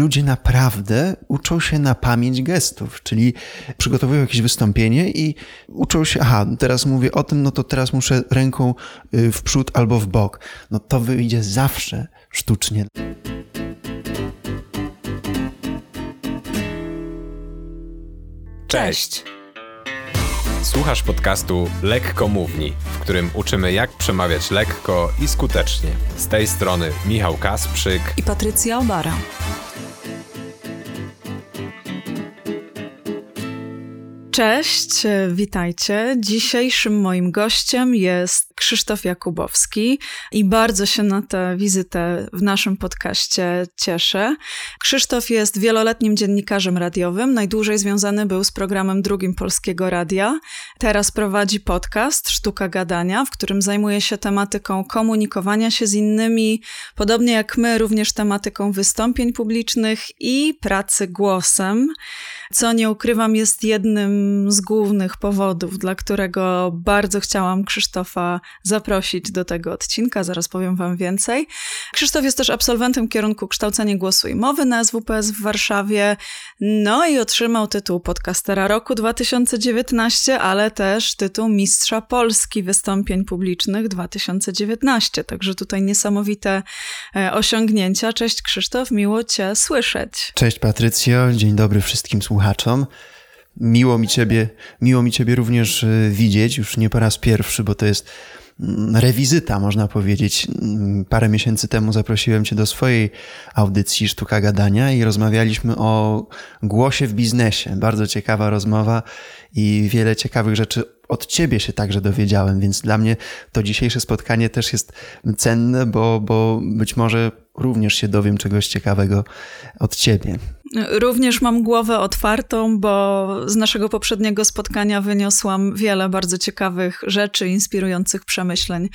ludzie naprawdę uczą się na pamięć gestów, czyli przygotowują jakieś wystąpienie i uczą się, aha, teraz mówię o tym, no to teraz muszę ręką y, w przód albo w bok. No to wyjdzie zawsze sztucznie. Cześć! Słuchasz podcastu Lekko Mówni, w którym uczymy jak przemawiać lekko i skutecznie. Z tej strony Michał Kasprzyk i Patrycja Obara. Cześć, witajcie. Dzisiejszym moim gościem jest Krzysztof Jakubowski i bardzo się na tę wizytę w naszym podcaście cieszę. Krzysztof jest wieloletnim dziennikarzem radiowym, najdłużej związany był z programem drugim Polskiego Radia. Teraz prowadzi podcast Sztuka Gadania, w którym zajmuje się tematyką komunikowania się z innymi, podobnie jak my, również tematyką wystąpień publicznych i pracy głosem, co nie ukrywam jest jednym z głównych powodów, dla którego bardzo chciałam Krzysztofa zaprosić do tego odcinka, zaraz powiem Wam więcej. Krzysztof jest też absolwentem kierunku kształcenie głosu i mowy na SWPS w Warszawie, no i otrzymał tytuł podcastera roku 2019, ale też tytuł Mistrza Polski Wystąpień Publicznych 2019, także tutaj niesamowite e, osiągnięcia. Cześć Krzysztof, miło Cię słyszeć. Cześć Patrycjo, dzień dobry wszystkim słuchaczom. Miło mi Ciebie, miło mi Ciebie również e, widzieć, już nie po raz pierwszy, bo to jest rewizyta, można powiedzieć. Parę miesięcy temu zaprosiłem Cię do swojej audycji Sztuka Gadania i rozmawialiśmy o głosie w biznesie. Bardzo ciekawa rozmowa i wiele ciekawych rzeczy od Ciebie się także dowiedziałem, więc dla mnie to dzisiejsze spotkanie też jest cenne, bo, bo być może również się dowiem czegoś ciekawego od Ciebie. Również mam głowę otwartą, bo z naszego poprzedniego spotkania wyniosłam wiele bardzo ciekawych rzeczy, inspirujących przemyśleń.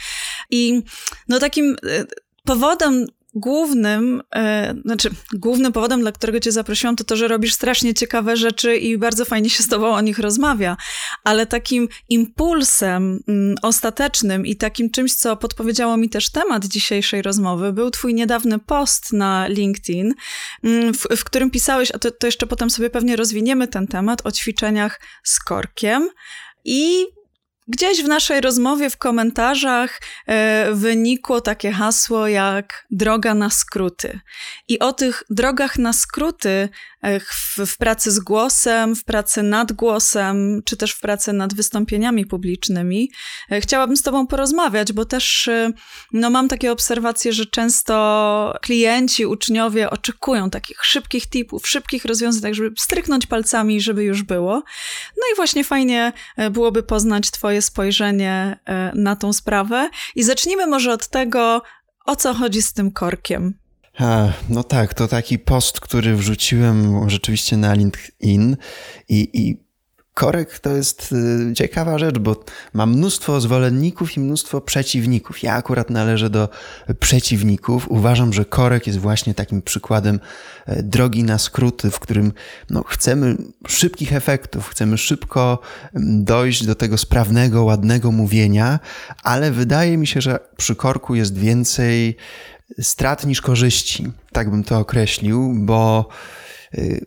I no takim e, powodem głównym, e, znaczy głównym powodem, dla którego cię zaprosiłam, to to, że robisz strasznie ciekawe rzeczy i bardzo fajnie się z tobą o nich rozmawia, ale takim impulsem mm, ostatecznym i takim czymś, co podpowiedziało mi też temat dzisiejszej rozmowy, był twój niedawny post na LinkedIn, mm, w, w którym pisałeś, a to, to jeszcze potem sobie pewnie rozwiniemy ten temat, o ćwiczeniach z korkiem. I Gdzieś w naszej rozmowie w komentarzach e, wynikło takie hasło jak droga na skróty. I o tych drogach na skróty w, w, pracy z głosem, w pracy nad głosem, czy też w pracy nad wystąpieniami publicznymi chciałabym z Tobą porozmawiać, bo też e, no, mam takie obserwacje, że często klienci, uczniowie oczekują takich szybkich tipów, szybkich rozwiązań, tak żeby stryknąć palcami, żeby już było. No i właśnie fajnie e, byłoby poznać Twoje Twoje spojrzenie e, na tą sprawę. I zacznijmy może od tego, o co chodzi z tym korkiem. A, no tak, to taki post, który wrzuciłem rzeczywiście na LinkedIn i, i Korek to jest y, ciekawa rzecz, bo ma mnóstwo zwolenników i mnóstwo przeciwników. Ja akurat należę do przeciwników. Uważam, że korek jest właśnie takim przykładem e, drogi na skróty, w którym no, chcemy szybkich efektów, chcemy szybko dojść do tego sprawnego, ładnego mówienia, ale wydaje mi się, że przy korku jest więcej strat niż korzyści. Tak bym to określił, bo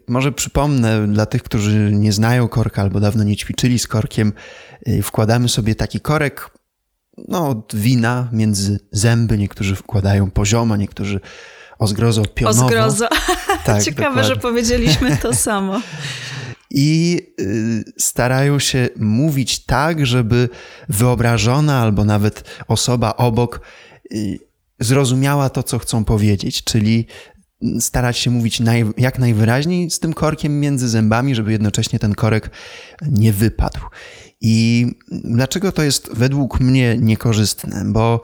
może przypomnę dla tych, którzy nie znają korka albo dawno nie ćwiczyli z korkiem, y, wkładamy sobie taki korek no, od wina między zęby. Niektórzy wkładają poziomo, niektórzy o zgrozo pionowo. O zgrozo. Tak, Ciekawe, dokładnie. że powiedzieliśmy to samo. I y, starają się mówić tak, żeby wyobrażona albo nawet osoba obok zrozumiała to, co chcą powiedzieć, czyli starać się mówić naj, jak najwyraźniej z tym korkiem między zębami, żeby jednocześnie ten korek nie wypadł. I dlaczego to jest według mnie niekorzystne? Bo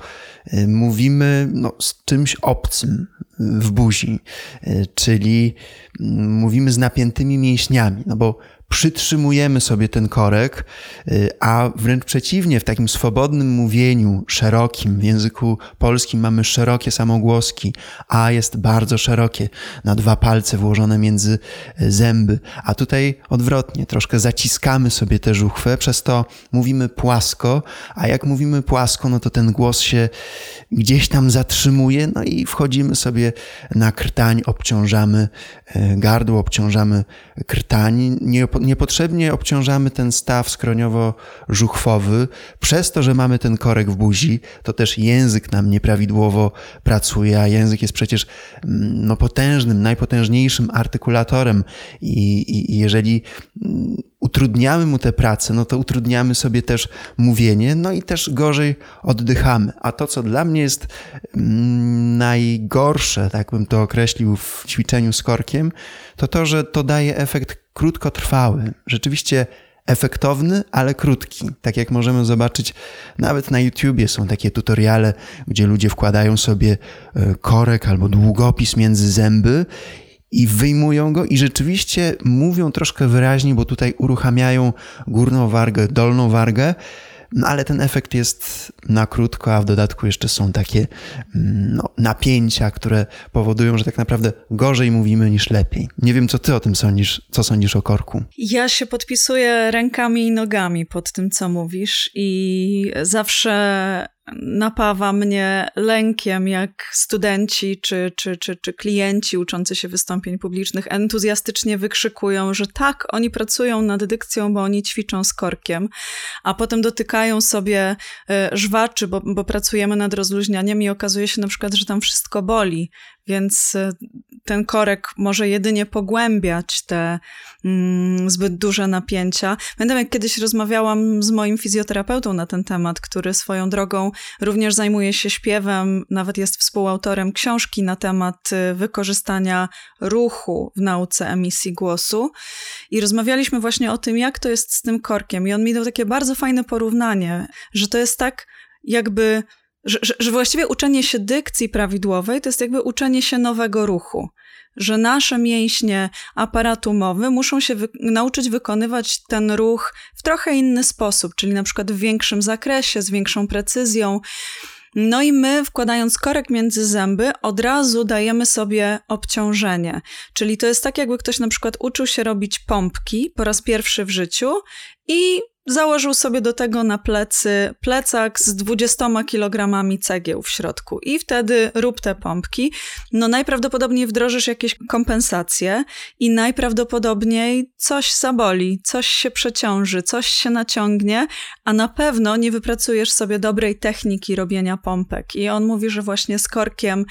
y, mówimy no, z czymś obcym w buzi, y, czyli mm, mówimy z napiętymi mięśniami, no bo przytrzymujemy sobie ten korek, y, a wręcz przeciwnie, w takim swobodnym mówieniu, szerokim, w języku polskim mamy szerokie samogłoski, a jest bardzo szerokie, na dwa palce włożone między y, zęby, a tutaj odwrotnie, troszkę zaciskamy sobie tę żuchwę, przez to mówimy płasko, a jak mówimy płasko, no to ten głos się gdzieś tam zatrzymuje, no i wchodzimy sobie na krtań, obciążamy y, gardło, obciążamy krtań, nie niepotrzebnie obciążamy ten staw skroniowo-żuchwowy. Przez to, że mamy ten korek w buzi, to też język nam nieprawidłowo pracuje, a język jest przecież mm, no, potężnym, najpotężniejszym artykulatorem i, i jeżeli mm, utrudniamy mu tę pracę, no to utrudniamy sobie też mówienie, no i też gorzej oddychamy. A to, co dla mnie jest mm, najgorsze, tak bym to określił w ćwiczeniu z korkiem, to to, że to daje efekt krótkotrwały. Rzeczywiście efektowny, ale krótki. Tak jak możemy zobaczyć, nawet na YouTubie są takie tutoriale, gdzie ludzie wkładają sobie e, korek albo długopis między zęby i wyjmują go i rzeczywiście mówią troszkę wyraźniej, bo tutaj uruchamiają górną wargę, dolną wargę, no ale ten efekt jest na krótko, a w dodatku jeszcze są takie mm, no, napięcia, które powodują, że tak naprawdę gorzej mówimy niż lepiej. Nie wiem, co ty o tym sądzisz, co sądzisz o korku? Ja się podpisuję rękami i nogami pod tym, co mówisz i zawsze napawa mnie lękiem, jak studenci czy, czy, czy, czy klienci uczący się wystąpień publicznych entuzjastycznie wykrzykują, że tak, oni pracują nad dykcją, bo oni ćwiczą z korkiem, a potem dotykają sobie e, żwaczy, bo, bo pracujemy nad rozluźnianiem i okazuje się na przykład, że tam wszystko boli, więc e, ten korek może jedynie pogłębiać te mm, zbyt duże napięcia. Pamiętam, jak kiedyś rozmawiałam z moim fizjoterapeutą na ten temat, który swoją drogą również zajmuje się śpiewem, nawet jest współautorem książki na temat e, wykorzystania ruchu w nauce emisji głosu. I rozmawialiśmy właśnie o tym, jak to jest z tym korkiem. I on mi dał takie bardzo fajne porównanie, że to jest tak, jakby że, że, właściwie uczenie się dykcji prawidłowej to jest jakby uczenie się nowego ruchu. Że nasze mięśnie aparatu mowy muszą się wy nauczyć wykonywać ten ruch w trochę inny sposób, czyli na przykład w większym zakresie, z większą precyzją. No i my, wkładając korek między zęby, od razu dajemy sobie obciążenie. Czyli to jest tak, jakby ktoś na przykład uczył się robić pompki po raz pierwszy w życiu i założył sobie do tego na plecy plecak z 20 kilogramami cegieł w środku i wtedy rób te pompki. No najprawdopodobniej wdrożysz jakieś kompensacje i najprawdopodobniej coś zaboli, coś się przeciąży, coś się naciągnie, a na pewno nie wypracujesz sobie dobrej techniki robienia pompek. I on mówi, że właśnie z korkiem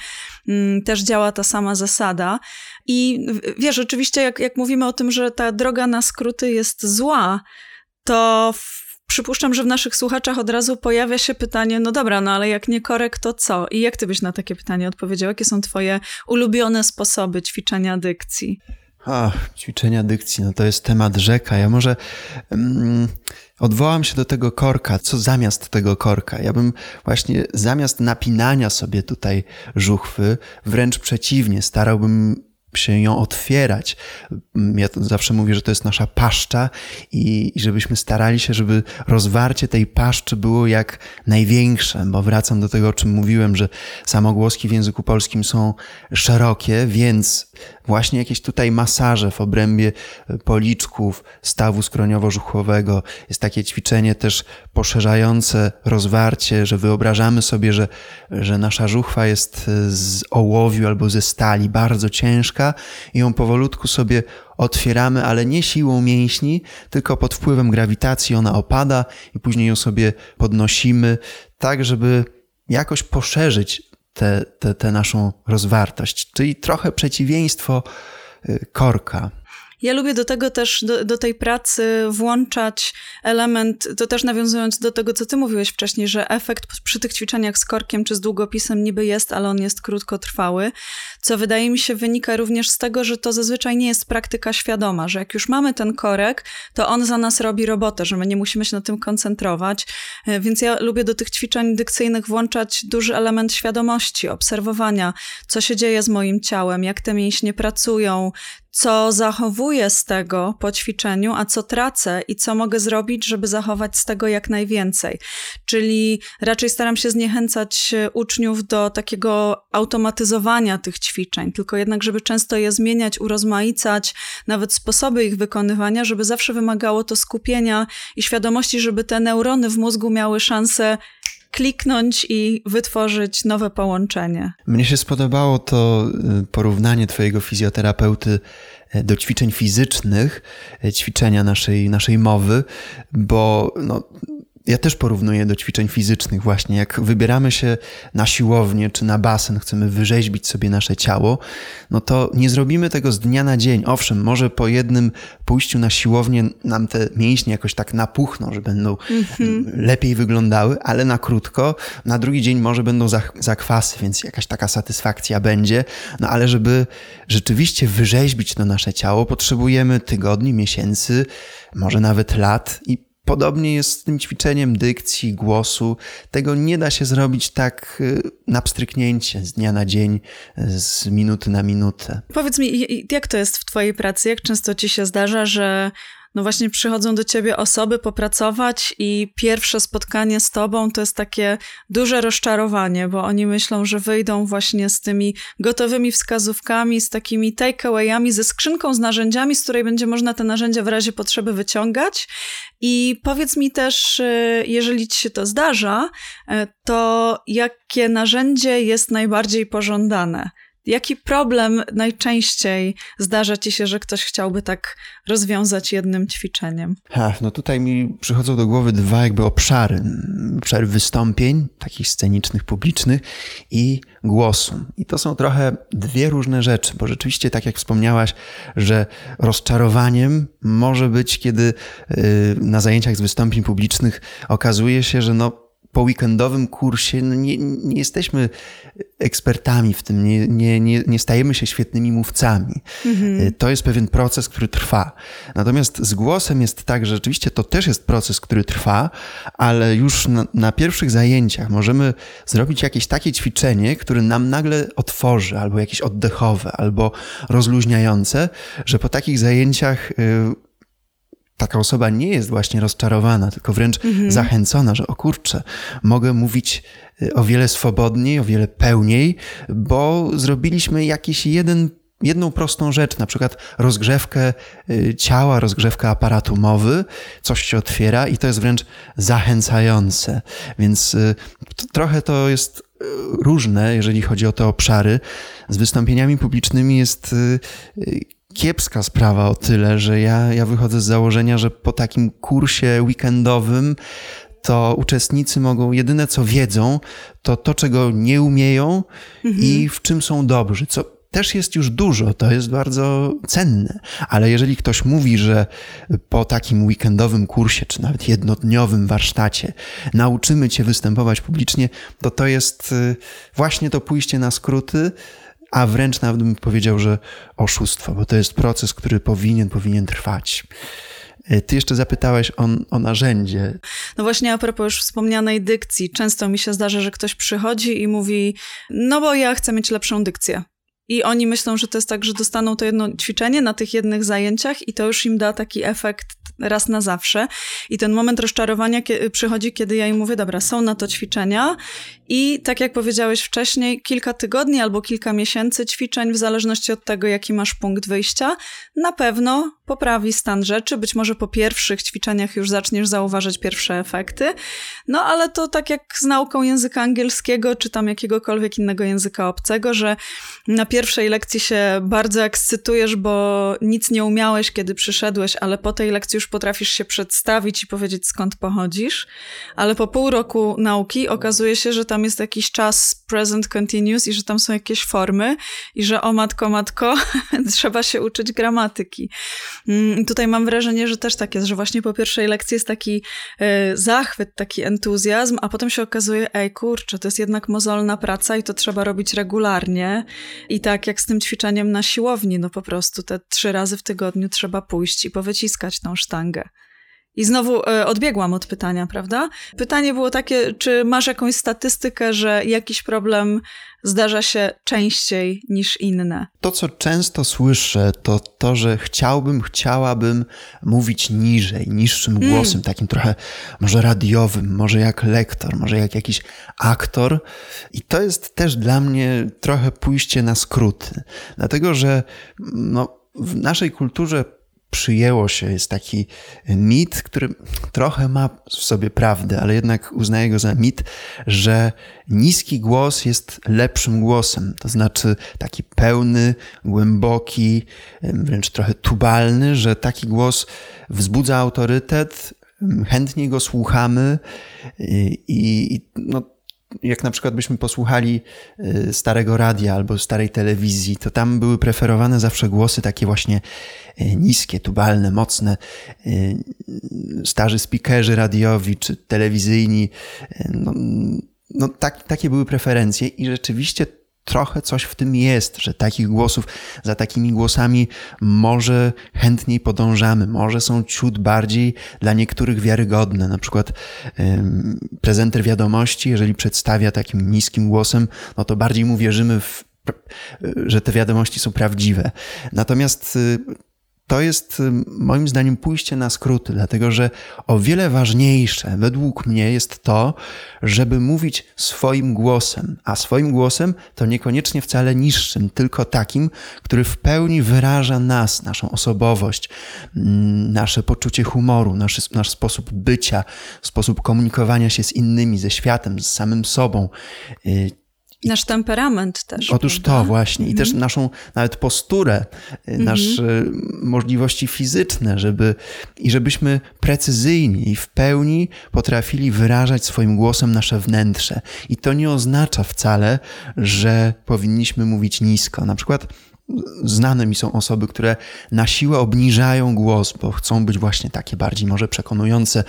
mm, też działa ta sama zasada. I wiesz, oczywiście jak, jak mówimy o tym, że ta droga na skróty jest zła, to w, przypuszczam, że w naszych słuchaczach od razu pojawia się pytanie, no dobra, no ale jak nie korek, to co? I jak ty byś na takie pytanie odpowiedział? Jakie są twoje ulubione sposoby ćwiczenia dykcji? A, ćwiczenia dykcji, no to jest temat rzeka. Ja może um, odwołam się do tego korka. Co zamiast tego korka? Ja bym właśnie zamiast napinania sobie tutaj żuchwy, wręcz przeciwnie, starałbym się ją otwierać. Ja zawsze mówię, że to jest nasza paszcza i, i żebyśmy starali się, żeby rozwarcie tej paszczy było jak największe, bo wracam do tego, o czym mówiłem, że samogłoski w języku polskim są szerokie, więc właśnie jakieś tutaj masaże w obrębie policzków, stawu skroniowo-żuchwowego. Jest takie ćwiczenie też poszerzające rozwarcie, że wyobrażamy sobie, że, że nasza żuchwa jest z ołowiu albo ze stali, bardzo ciężka i ją powolutku sobie otwieramy, ale nie siłą mięśni, tylko pod wpływem grawitacji ona opada i później ją sobie podnosimy, tak żeby jakoś poszerzyć tę naszą rozwartość, czyli trochę przeciwieństwo y, korka. Ja lubię do tego też, do, do, tej pracy włączać element, to też nawiązując do tego, co ty mówiłeś wcześniej, że efekt przy tych ćwiczeniach z korkiem czy z długopisem niby jest, ale on jest krótkotrwały, co wydaje mi się wynika również z tego, że to zazwyczaj nie jest praktyka świadoma, że jak już mamy ten korek, to on za nas robi robotę, że my nie musimy się na tym koncentrować, e, więc ja lubię do tych ćwiczeń dykcyjnych włączać duży element świadomości, obserwowania, co się dzieje z moim ciałem, jak te mięśnie pracują, co zachowuję z tego po ćwiczeniu, a co tracę i co mogę zrobić, żeby zachować z tego jak najwięcej. Czyli raczej staram się zniechęcać uczniów do takiego automatyzowania tych ćwiczeń, tylko jednak, żeby często je zmieniać, urozmaicać, nawet sposoby ich wykonywania, żeby zawsze wymagało to skupienia i świadomości, żeby te neurony w mózgu miały szansę kliknąć i wytworzyć nowe połączenie. Mnie się spodobało to y, porównanie Twojego fizjoterapeuty e, do ćwiczeń fizycznych, e, ćwiczenia naszej, naszej mowy, bo no, ja też porównuję do ćwiczeń fizycznych właśnie. Jak wybieramy się na siłownię czy na basen, chcemy wyrzeźbić sobie nasze ciało, no to nie zrobimy tego z dnia na dzień. Owszem, może po jednym pójściu na siłownię nam te mięśnie jakoś tak napuchną, że będą mm-hmm. lepiej wyglądały, ale na krótko, na drugi dzień może będą zakwasy, więc jakaś taka satysfakcja będzie. No ale żeby rzeczywiście wyrzeźbić to nasze ciało, potrzebujemy tygodni, miesięcy, może nawet lat i Podobnie jest z tym ćwiczeniem dykcji, głosu. Tego nie da się zrobić tak y, na pstryknięcie z dnia na dzień, z minuty na minutę. Powiedz mi, jak to jest w Twojej pracy? Jak często Ci się zdarza, że no właśnie przychodzą do ciebie osoby popracować i pierwsze spotkanie z tobą to jest takie duże rozczarowanie, bo oni myślą, że wyjdą właśnie z tymi gotowymi wskazówkami, z takimi takeawayami, ze skrzynką z narzędziami, z której będzie można te narzędzia w razie potrzeby wyciągać. I powiedz mi też, y, jeżeli ci się to zdarza, y, to jakie narzędzie jest najbardziej pożądane? Jaki problem najczęściej zdarza ci się, że ktoś chciałby tak rozwiązać jednym ćwiczeniem? Ha, no tutaj mi przychodzą do głowy dwa jakby obszary. Obszar wystąpień, takich scenicznych, publicznych i głosu. I to są trochę dwie różne rzeczy, bo rzeczywiście, tak jak wspomniałaś, że rozczarowaniem może być, kiedy y, na zajęciach z wystąpień publicznych okazuje się, że no po weekendowym kursie no nie, nie jesteśmy ekspertami w tym, nie, nie, nie, nie stajemy się świetnymi mówcami. Mhm. To jest pewien proces, który trwa. Natomiast z głosem jest tak, że rzeczywiście to też jest proces, który trwa, ale już na, na pierwszych zajęciach możemy zrobić jakieś takie ćwiczenie, które nam nagle otworzy, albo jakieś oddechowe, albo rozluźniające, że po takich zajęciach y, taka osoba nie jest właśnie rozczarowana, tylko wręcz mhm. zachęcona, że o kurczę, mogę mówić y, o wiele swobodniej, o wiele pełniej, bo zrobiliśmy jakiś jeden jedną prostą rzecz, na przykład rozgrzewkę y, ciała, rozgrzewkę aparatu mowy, coś się otwiera i to jest wręcz zachęcające. Więc y, to, trochę to jest różne, jeżeli chodzi o te obszary. Z wystąpieniami publicznymi jest kiepska sprawa o tyle, że ja, ja wychodzę z założenia, że po takim kursie weekendowym to uczestnicy mogą, jedyne co wiedzą, to to, czego nie umieją mhm. i w czym są dobrzy, co też jest już dużo, to jest bardzo cenne. Ale jeżeli ktoś mówi, że po takim weekendowym kursie, czy nawet jednodniowym warsztacie nauczymy cię występować publicznie, to to jest y, właśnie to pójście na skróty, a wręcz nawet bym powiedział, że oszustwo, bo to jest proces, który powinien, powinien trwać. E, ty jeszcze zapytałeś o, o, narzędzie. No właśnie, a propos już wspomnianej dykcji. Często mi się zdarza, że ktoś przychodzi i mówi: No, bo ja chcę mieć lepszą dykcję. I oni myślą, że to jest tak, że dostaną to jedno ćwiczenie na tych jednych zajęciach i to już im da taki efekt raz na zawsze. I ten moment rozczarowania przychodzi, kiedy ja im mówię, dobra, są na to ćwiczenia i tak jak powiedziałeś wcześniej, kilka tygodni albo kilka miesięcy ćwiczeń, w zależności od tego, jaki masz punkt wyjścia, na pewno poprawi stan rzeczy. Być może po pierwszych ćwiczeniach już zaczniesz zauważać pierwsze efekty. No ale to tak jak z nauką języka angielskiego, czy tam jakiegokolwiek innego języka obcego, że na pierwszej lekcji się bardzo ekscytujesz, bo nic nie umiałeś, kiedy przyszedłeś, ale po tej lekcji już potrafisz się przedstawić i powiedzieć skąd pochodzisz. Ale po pół roku nauki okazuje się, że tam jest jakiś czas present continuous i że tam są jakieś formy i że o matko, matko, trzeba się uczyć gramatyki. Mm, I tutaj mam wrażenie, że też tak jest, że właśnie po pierwszej lekcji jest taki y, zachwyt, taki entuzjazm, a potem się okazuje, ej kurczę, to jest jednak mozolna praca i to trzeba robić regularnie. I tak jak z tym ćwiczeniem na siłowni, no po prostu te trzy razy w tygodniu trzeba pójść i powyciskać tą sztangę. I znowu e, odbiegłam od pytania, prawda? Pytanie było takie, czy masz jakąś statystykę, że jakiś problem zdarza się częściej niż inne? To, co często słyszę, to to, że chciałbym, chciałabym mówić niżej, niższym mm. głosem, takim trochę może radiowym, może jak lektor, może jak jakiś aktor. I to jest też dla mnie trochę pójście na skróty, dlatego że no, w naszej kulturze przyjęło się, jest taki mit, który trochę ma w sobie prawdę, ale jednak uznaję go za mit, że niski głos jest lepszym głosem. To znaczy taki pełny, głęboki, wręcz trochę tubalny, że taki głos wzbudza autorytet, chętnie go słuchamy i, i no, jak na przykład byśmy posłuchali y, starego radia albo starej telewizji, to tam były preferowane zawsze głosy takie właśnie y, niskie, tubalne, mocne. Y, starzy speakerzy radiowi czy telewizyjni, no, no tak, takie były preferencje i rzeczywiście trochę coś w tym jest, że takich głosów, za takimi głosami może chętniej podążamy, może są ciut bardziej dla niektórych wiarygodne. Na przykład ym, prezenter wiadomości, jeżeli przedstawia takim niskim głosem, no to bardziej mu wierzymy w że te wiadomości są prawdziwe. Natomiast y, to jest moim zdaniem pójście na skróty, dlatego że o wiele ważniejsze według mnie jest to, żeby mówić swoim głosem, a swoim głosem to niekoniecznie wcale niższym, tylko takim, który w pełni wyraża nas, naszą osobowość, nasze poczucie humoru, nasz, nasz sposób bycia, sposób komunikowania się z innymi, ze światem, z samym sobą. Y, Nasz temperament też. Otóż prawda? to właśnie. I mm. też mhm. naszą nawet posturę, mm. nasze możliwości fizyczne, żeby i żebyśmy precyzyjnie i w pełni potrafili wyrażać swoim głosem nasze wnętrze. I to nie oznacza wcale, że powinniśmy mówić nisko. Na przykład znane mi są osoby, które na siłę obniżają głos, bo chcą być właśnie takie bardziej może przekonujące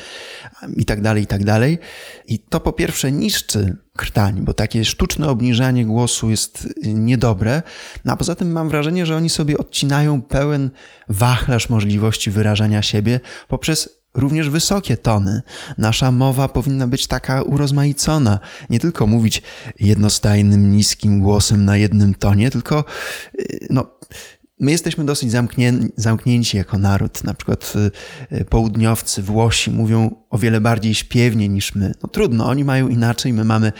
i tak dalej, i tak dalej. I to po pierwsze niszczy krtań, bo takie sztuczne obniżanie głosu jest niedobre, no a poza tym mam wrażenie, że oni sobie odcinają pełen wachlarz możliwości wyrażania siebie poprzez również wysokie tony. Nasza mowa powinna być taka urozmaicona. Nie tylko mówić jednostajnym, niskim głosem na jednym tonie, tylko y, no, My jesteśmy dosyć zamknię, zamknięci jako naród. Na przykład y, y, południowcy, Włosi mówią o wiele bardziej śpiewnie niż my. No trudno, oni mają inaczej, my mamy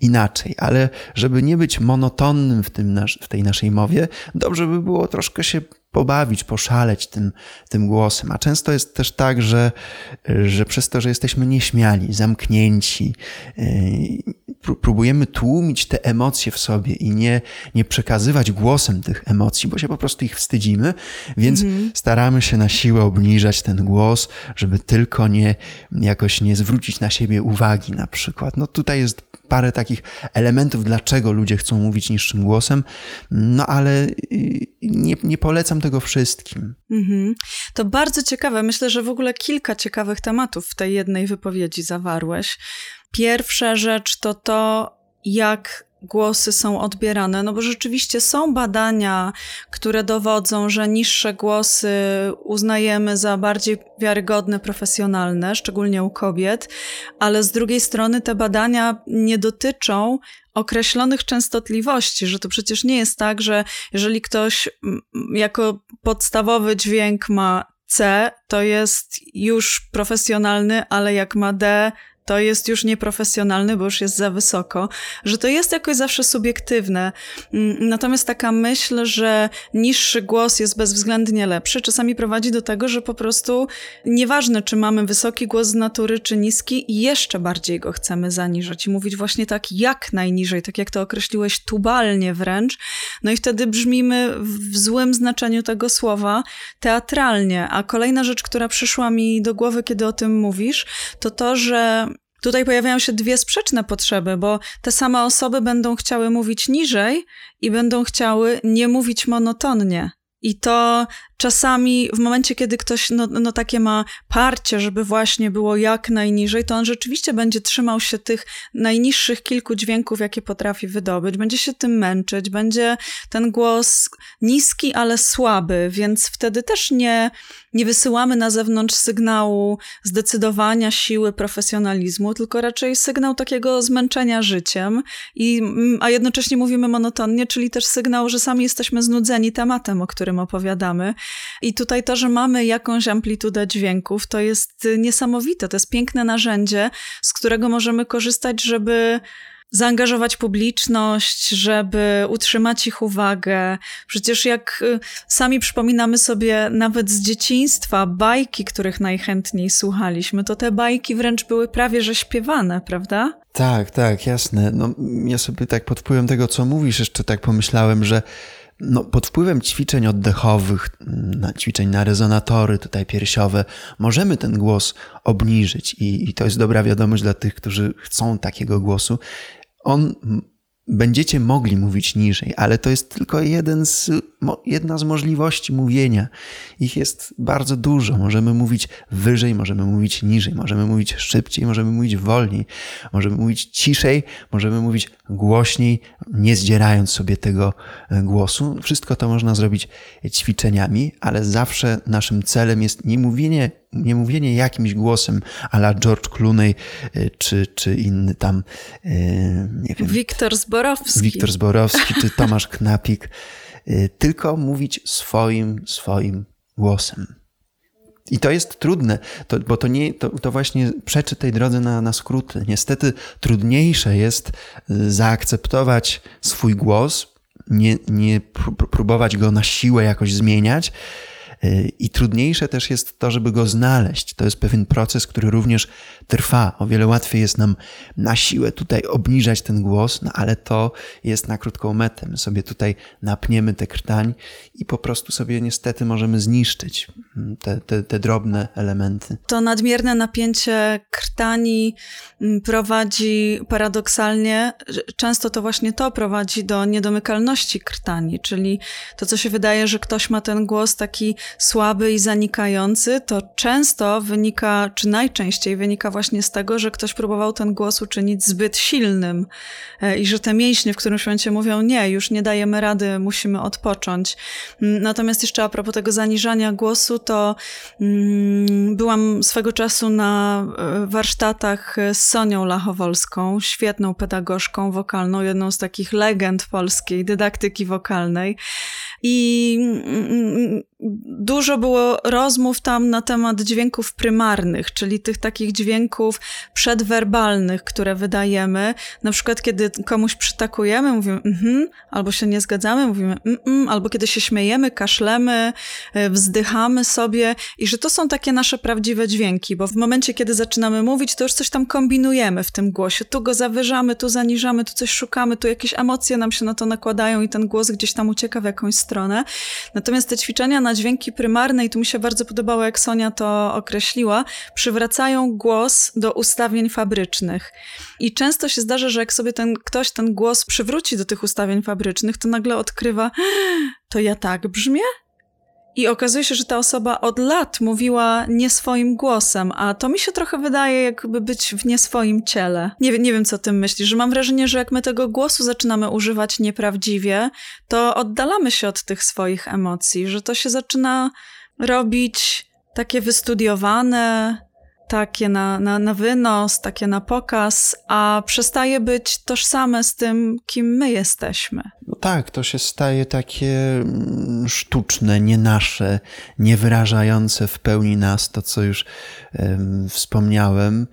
inaczej, ale żeby nie być monotonnym w, tym w tej naszej mowie, dobrze by było troszkę się pobawić, poszaleć tym, tym głosem. A często jest też tak, że, że przez to, że jesteśmy nieśmiali, zamknięci, yy, próbujemy tłumić te emocje w sobie i nie, nie przekazywać głosem tych emocji, bo się po prostu ich wstydzimy, więc -hmm. staramy się na siłę obniżać ten głos, żeby tylko nie jakoś nie zwrócić na siebie uwagi na przykład. No tutaj jest parę takich elementów, dlaczego ludzie chcą mówić niższym głosem, no ale y, nie, nie polecam tego wszystkim. Mhm. To bardzo ciekawe. Myślę, że w ogóle kilka ciekawych tematów w tej jednej wypowiedzi zawarłeś. Pierwsza rzecz to to, jak głosy są odbierane, no bo rzeczywiście są badania, które dowodzą, że niższe głosy uznajemy za bardziej wiarygodne, profesjonalne, szczególnie u kobiet, ale z drugiej strony te badania nie dotyczą określonych częstotliwości, że to przecież nie jest tak, że jeżeli ktoś jako podstawowy dźwięk ma C, to jest już profesjonalny, ale jak ma D, to jest już nieprofesjonalny, bo już jest za wysoko, że to jest jakoś zawsze subiektywne. Mm, natomiast taka myśl, że niższy głos jest bezwzględnie lepszy, czasami prowadzi do tego, że po prostu nieważne, czy mamy wysoki głos z natury, czy niski, jeszcze bardziej go chcemy zaniżyć i mówić właśnie tak jak najniżej, tak jak to określiłeś, tubalnie wręcz. No i wtedy brzmimy w złym znaczeniu tego słowa teatralnie. A kolejna rzecz, która przyszła mi do głowy, kiedy o tym mówisz, to to, że Tutaj pojawiają się dwie sprzeczne potrzeby, bo te same osoby będą chciały mówić niżej i będą chciały nie mówić monotonnie. I to czasami w momencie, kiedy ktoś no, no takie ma parcie, żeby właśnie było jak najniżej, to on rzeczywiście będzie trzymał się tych najniższych kilku dźwięków, jakie potrafi wydobyć, będzie się tym męczyć, będzie ten głos niski, ale słaby, więc wtedy też nie, nie wysyłamy na zewnątrz sygnału zdecydowania, siły, profesjonalizmu, tylko raczej sygnał takiego zmęczenia życiem, i, a jednocześnie mówimy monotonnie, czyli też sygnał, że sami jesteśmy znudzeni tematem, o którym opowiadamy. I tutaj to, że mamy jakąś amplitudę dźwięków, to jest niesamowite, to jest piękne narzędzie, z którego możemy korzystać, żeby zaangażować publiczność, żeby utrzymać ich uwagę. Przecież jak y, sami przypominamy sobie nawet z dzieciństwa bajki, których najchętniej słuchaliśmy, to te bajki wręcz były prawie że śpiewane, prawda? Tak, tak, jasne. No, ja sobie tak pod wpływem tego, co mówisz, jeszcze tak pomyślałem, że no, pod wpływem ćwiczeń oddechowych, ćwiczeń na rezonatory tutaj piersiowe, możemy ten głos obniżyć i, i to jest dobra wiadomość dla tych, którzy chcą takiego głosu. On będziecie mogli mówić niżej, ale to jest tylko jeden z, jedna z możliwości mówienia. Ich jest bardzo dużo. Możemy mówić wyżej, możemy mówić niżej, możemy mówić szybciej, możemy mówić wolniej, możemy mówić ciszej, możemy mówić głośniej, nie zdzierając sobie tego e, głosu. Wszystko to można zrobić ćwiczeniami, ale zawsze naszym celem jest nie mówienie nie mówienie jakimś głosem ala George Clooney y, czy, czy inny tam, y, nie wiem. Wiktor Zborowski. Wiktor Zborowski czy Tomasz Knapik, tylko mówić swoim, swoim głosem. I to jest trudne, to, bo to, nie, to, to właśnie przeczy tej drodze na, na skróty. Niestety trudniejsze jest zaakceptować swój głos, nie, nie próbować go na siłę jakoś zmieniać, i trudniejsze też jest to, żeby go znaleźć. To jest pewien proces, który również trwa. O wiele łatwiej jest nam na siłę tutaj obniżać ten głos, no ale to jest na krótką metę. My sobie tutaj napniemy tę krtań i po prostu sobie niestety możemy zniszczyć te, te, te drobne elementy. To nadmierne napięcie krtani mm, prowadzi paradoksalnie, często to właśnie to prowadzi do niedomykalności krtani, czyli to, co się wydaje, że ktoś ma ten głos taki słaby i zanikający, to często wynika, czy najczęściej wynika właśnie z tego, że ktoś próbował ten głos uczynić zbyt silnym e, i że te mięśnie w którymś momencie mówią nie, już nie dajemy rady, musimy odpocząć. Mm, natomiast jeszcze a propos tego zaniżania głosu, to mm, byłam swego czasu na e, warsztatach z Sonią Lachowolską, świetną pedagogzką wokalną, jedną z takich legend polskiej dydaktyki wokalnej. I mm, dużo było rozmów tam na temat dźwięków prymarnych, czyli tych takich dźwięków przedwerbalnych, które wydajemy. Na przykład, kiedy komuś przytakujemy, mówimy mhm, albo się nie zgadzamy, mówimy mm, albo kiedy się śmiejemy, kaszlemy, e, wzdychamy sobie i że to są takie nasze prawdziwe dźwięki, bo w momencie, kiedy zaczynamy mówić, to już coś tam kombinujemy w tym głosie. Tu go zawyżamy, tu zaniżamy, tu coś szukamy, tu jakieś emocje nam się na to nakładają i ten głos gdzieś tam ucieka w jakąś stronę. Natomiast te ćwiczenia na dźwięki prymarne, i tu mi się bardzo podobało, jak Sonia to określiła, przywracają głos do ustawień fabrycznych. I często się zdarza, że jak sobie ten ktoś ten głos przywróci do tych ustawień fabrycznych, to nagle odkrywa, to ja tak brzmię? I okazuje się, że ta osoba od lat mówiła nie swoim głosem, a to mi się trochę wydaje, jakby być w nie swoim ciele. Nie, nie wiem, co o tym myślisz, że mam wrażenie, że jak my tego głosu zaczynamy używać nieprawdziwie, to oddalamy się od tych swoich emocji, że to się zaczyna robić takie wystudiowane, takie na, na, na wynos, takie na pokaz, a przestaje być tożsame z tym, kim my jesteśmy. No tak, to się staje takie mm, sztuczne, nie nasze, nie wyrażające w pełni nas, to co już um, wspomniałem.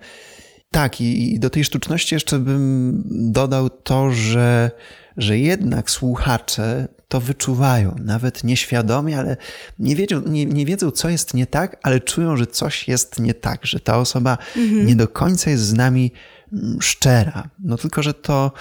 Tak, i, i do tej sztuczności jeszcze bym dodał to, że, że jednak słuchacze to wyczuwają, nawet nieświadomie, ale nie wiedzą, nie, nie wiedzą, co jest nie tak, ale czują, że coś jest nie tak, że ta osoba mhm. nie do końca jest z nami mm, szczera. No tylko, że to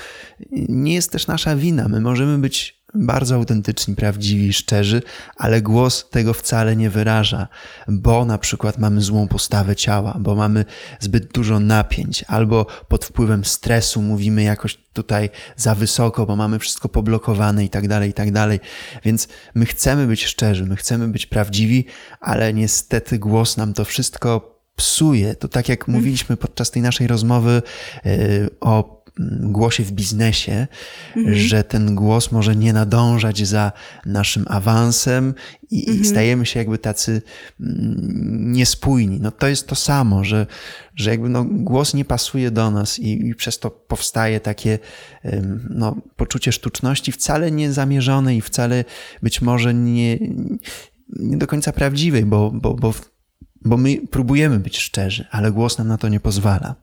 nie jest też nasza wina. My możemy być bardzo autentyczni, prawdziwi, szczerzy, ale głos tego wcale nie wyraża, bo na przykład mamy złą postawę ciała, bo mamy zbyt dużo napięć, albo pod wpływem stresu mówimy jakoś tutaj za wysoko, bo mamy wszystko poblokowane i tak dalej, i tak dalej. Więc my chcemy być szczerzy, my chcemy być prawdziwi, ale niestety głos nam to wszystko psuje. To tak jak mówiliśmy podczas tej naszej rozmowy yy, o głosie w biznesie, mhm. że ten głos może nie nadążać za naszym awansem i, mhm. stajemy się jakby tacy mm, niespójni. No to jest to samo, że, że jakby no głos nie pasuje do nas i, i przez to powstaje takie no, poczucie sztuczności wcale niezamierzone i wcale być może nie, nie do końca prawdziwej, bo, bo, bo bo my próbujemy być szczerzy, ale głos nam na to nie pozwala.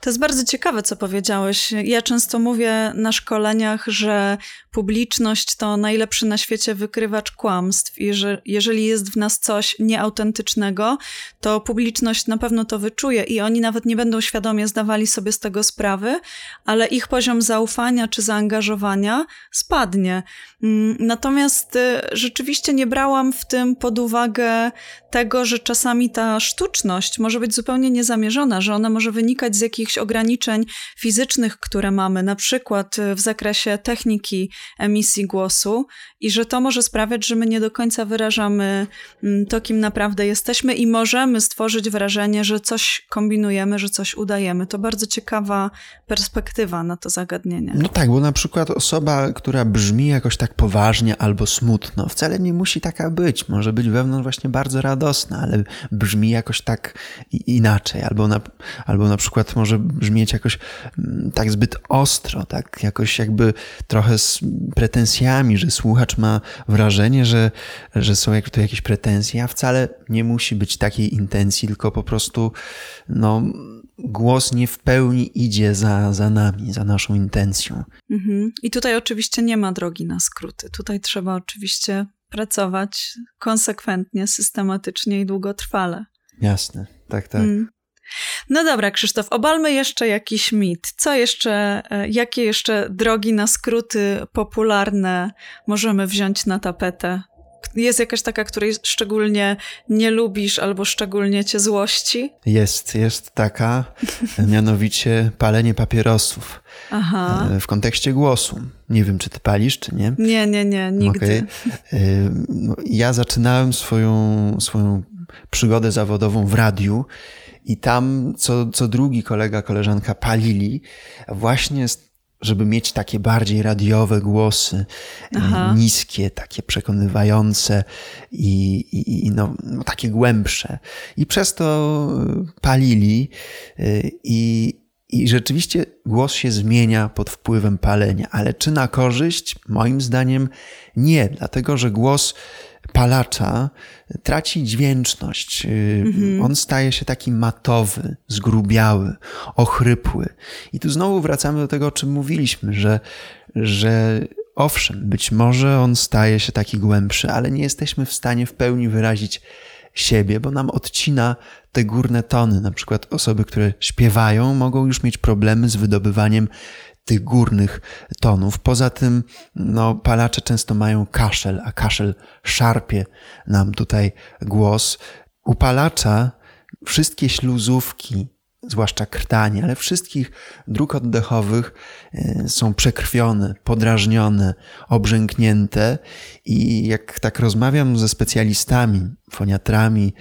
To jest bardzo ciekawe, co powiedziałeś. Ja często mówię na szkoleniach, że publiczność to najlepszy na świecie wykrywacz kłamstw i że jeżeli jest w nas coś nieautentycznego, to publiczność na pewno to wyczuje i oni nawet nie będą świadomie zdawali sobie z tego sprawy, ale ich poziom zaufania czy zaangażowania spadnie. Mm, natomiast y, rzeczywiście nie brałam w tym pod uwagę tego, że czasami ta sztuczność może być zupełnie niezamierzona, że ona może wynikać z jakichś ograniczeń fizycznych, które mamy, na przykład w zakresie techniki emisji głosu, i że to może sprawiać, że my nie do końca wyrażamy mm, to, kim naprawdę jesteśmy, i możemy stworzyć wrażenie, że coś kombinujemy, że coś udajemy. To bardzo ciekawa perspektywa na to zagadnienie. No tak, bo na przykład osoba, która brzmi jakoś tak poważnie albo smutno, wcale nie musi taka być. Może być wewnątrz właśnie bardzo radosna, ale brzmi jakoś tak inaczej, albo na, albo na przykład może brzmieć jakoś mm, tak zbyt ostro, tak jakoś jakby trochę z pretensjami, że słuchacz ma wrażenie, że, że są jakieś pretensje, a wcale nie musi być takiej intencji, tylko po prostu no, głos nie w pełni idzie za, za nami, za naszą intencją. Mhm. I tutaj oczywiście nie ma drogi na skróty. Tutaj trzeba oczywiście pracować konsekwentnie, systematycznie i długotrwale. Jasne, tak, tak. Mm. No dobra, Krzysztof, obalmy jeszcze jakiś mit. Co jeszcze, e, jakie jeszcze drogi na skróty popularne możemy wziąć na tapetę? Jest jakaś taka, której szczególnie nie lubisz albo szczególnie cię złości? Jest, jest taka, mianowicie palenie papierosów. Aha. E, w kontekście głosu. Nie wiem, czy ty palisz, czy nie? Nie, nie, nie, nigdy. Okay. E, no, ja zaczynałem swoją, swoją przygodę zawodową w radiu i tam co, co drugi kolega, koleżanka palili właśnie żeby mieć takie bardziej radiowe głosy, e, Aha. niskie, takie przekonywające i, i, i no, no, takie głębsze. I przez to palili i, i rzeczywiście głos się zmienia pod wpływem palenia, ale czy na korzyść? Moim zdaniem nie, dlatego że głos palacza traci dźwięczność. Mhm. On staje się taki matowy, zgrubiały, ochrypły. I tu znowu wracamy do tego, o czym mówiliśmy, że, że owszem, być może on staje się taki głębszy, ale nie jesteśmy w stanie w pełni wyrazić siebie, bo nam odcina te górne tony. Na przykład osoby, które śpiewają, mogą już mieć problemy z wydobywaniem tych górnych tonów. Poza tym, no, palacze często mają kaszel, a kaszel szarpie nam tutaj głos. U palacza wszystkie śluzówki, zwłaszcza krtanie, ale wszystkich dróg oddechowych e, są przekrwione, podrażnione, obrzęknięte i jak tak rozmawiam ze specjalistami, foniatrami,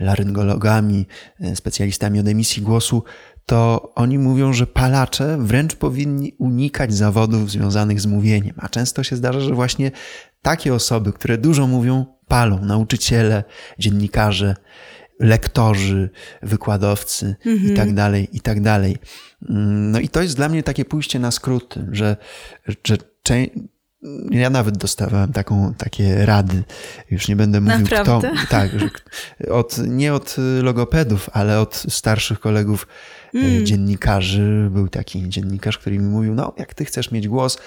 laryngologami, e, specjalistami od emisji głosu, to oni mówią, że palacze wręcz powinni unikać zawodów związanych z mówieniem. A często się zdarza, że właśnie takie osoby, które dużo mówią, palą. Nauczyciele, dziennikarze, lektorzy, wykładowcy mhm. i tak dalej, i tak dalej. Mm, no i to jest dla mnie takie pójście na skróty, że, że ja nawet dostawałem taką, takie rady. Już nie będę mówił Naprawdę? kto. Tak, od, nie od logopedów, ale od starszych kolegów mm. dziennikarzy. Był taki dziennikarz, który mi mówił: No, jak ty chcesz mieć głos,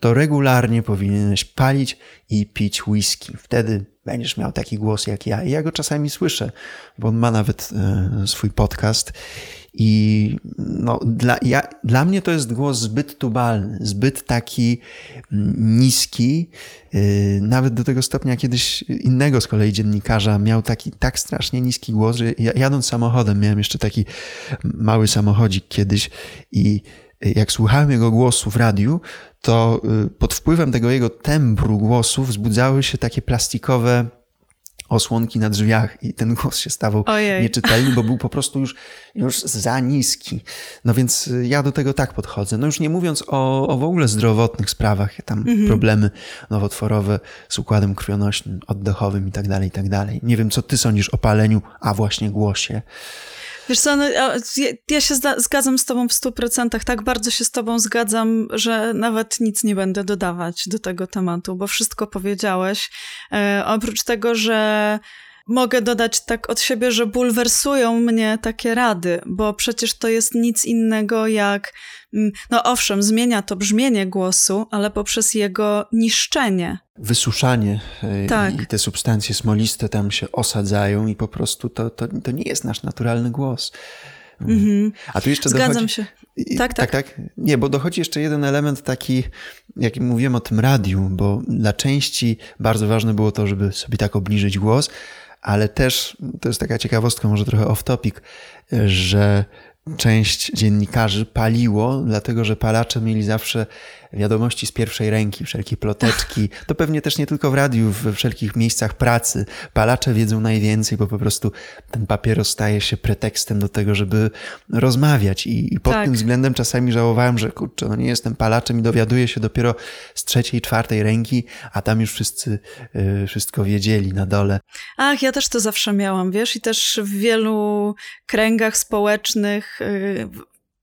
to regularnie powinieneś palić i pić whisky. Wtedy będziesz miał taki głos jak ja. I ja go czasami słyszę, bo on ma nawet e, swój podcast. I no, dla, ja, dla mnie to jest głos zbyt tubalny, zbyt taki mm, niski. Yy, nawet do tego stopnia kiedyś innego z kolei dziennikarza miał taki tak strasznie niski głos, że ja, jadąc samochodem miałem jeszcze taki mały samochodzik kiedyś i jak słuchałem jego głosu w radiu, to y, pod wpływem tego jego tembru głosu wzbudzały się takie plastikowe osłonki na drzwiach i ten głos się stawał Ojej. nieczytelny, bo był po prostu już, już za niski. No więc y, ja do tego tak podchodzę. No już nie mówiąc o, o w ogóle zdrowotnych sprawach, tam mhm. problemy nowotworowe z układem krwionośnym, oddechowym i tak dalej, i tak dalej. Nie wiem, co ty sądzisz o paleniu, a właśnie głosie. Wiesz co, no, ja się zgadzam z tobą w stu procentach, tak bardzo się z tobą zgadzam, że nawet nic nie będę dodawać do tego tematu, bo wszystko powiedziałeś. E, oprócz tego, że mogę dodać tak od siebie, że bulwersują mnie takie rady, bo przecież to jest nic innego jak, mm, no owszem, zmienia to brzmienie głosu, ale poprzez jego niszczenie. Wysuszanie e, tak. i te substancje smoliste tam się osadzają i po prostu to, to, to nie jest nasz naturalny głos. Mhm. A tu jeszcze Zgadzam dochodzi... się. Tak, tak, tak, tak. Nie, bo dochodzi jeszcze jeden element taki, jak mówiłem o tym radiu, bo dla części bardzo ważne było to, żeby sobie tak obniżyć głos, ale też to jest taka ciekawostka, może trochę off topic, że część dziennikarzy paliło, dlatego że palacze mieli zawsze wiadomości z pierwszej ręki, wszelkie ploteczki. To pewnie też nie tylko w radiu, we wszelkich miejscach pracy. Palacze wiedzą najwięcej, bo po prostu ten papieros staje się pretekstem do tego, żeby rozmawiać. I, i pod tak. tym względem czasami żałowałem, że kurczę, no nie jestem palaczem i dowiaduję się dopiero z trzeciej, czwartej ręki, a tam już wszyscy y, wszystko wiedzieli na dole. Ach, ja też to zawsze miałam, wiesz, i też w wielu kręgach społecznych y,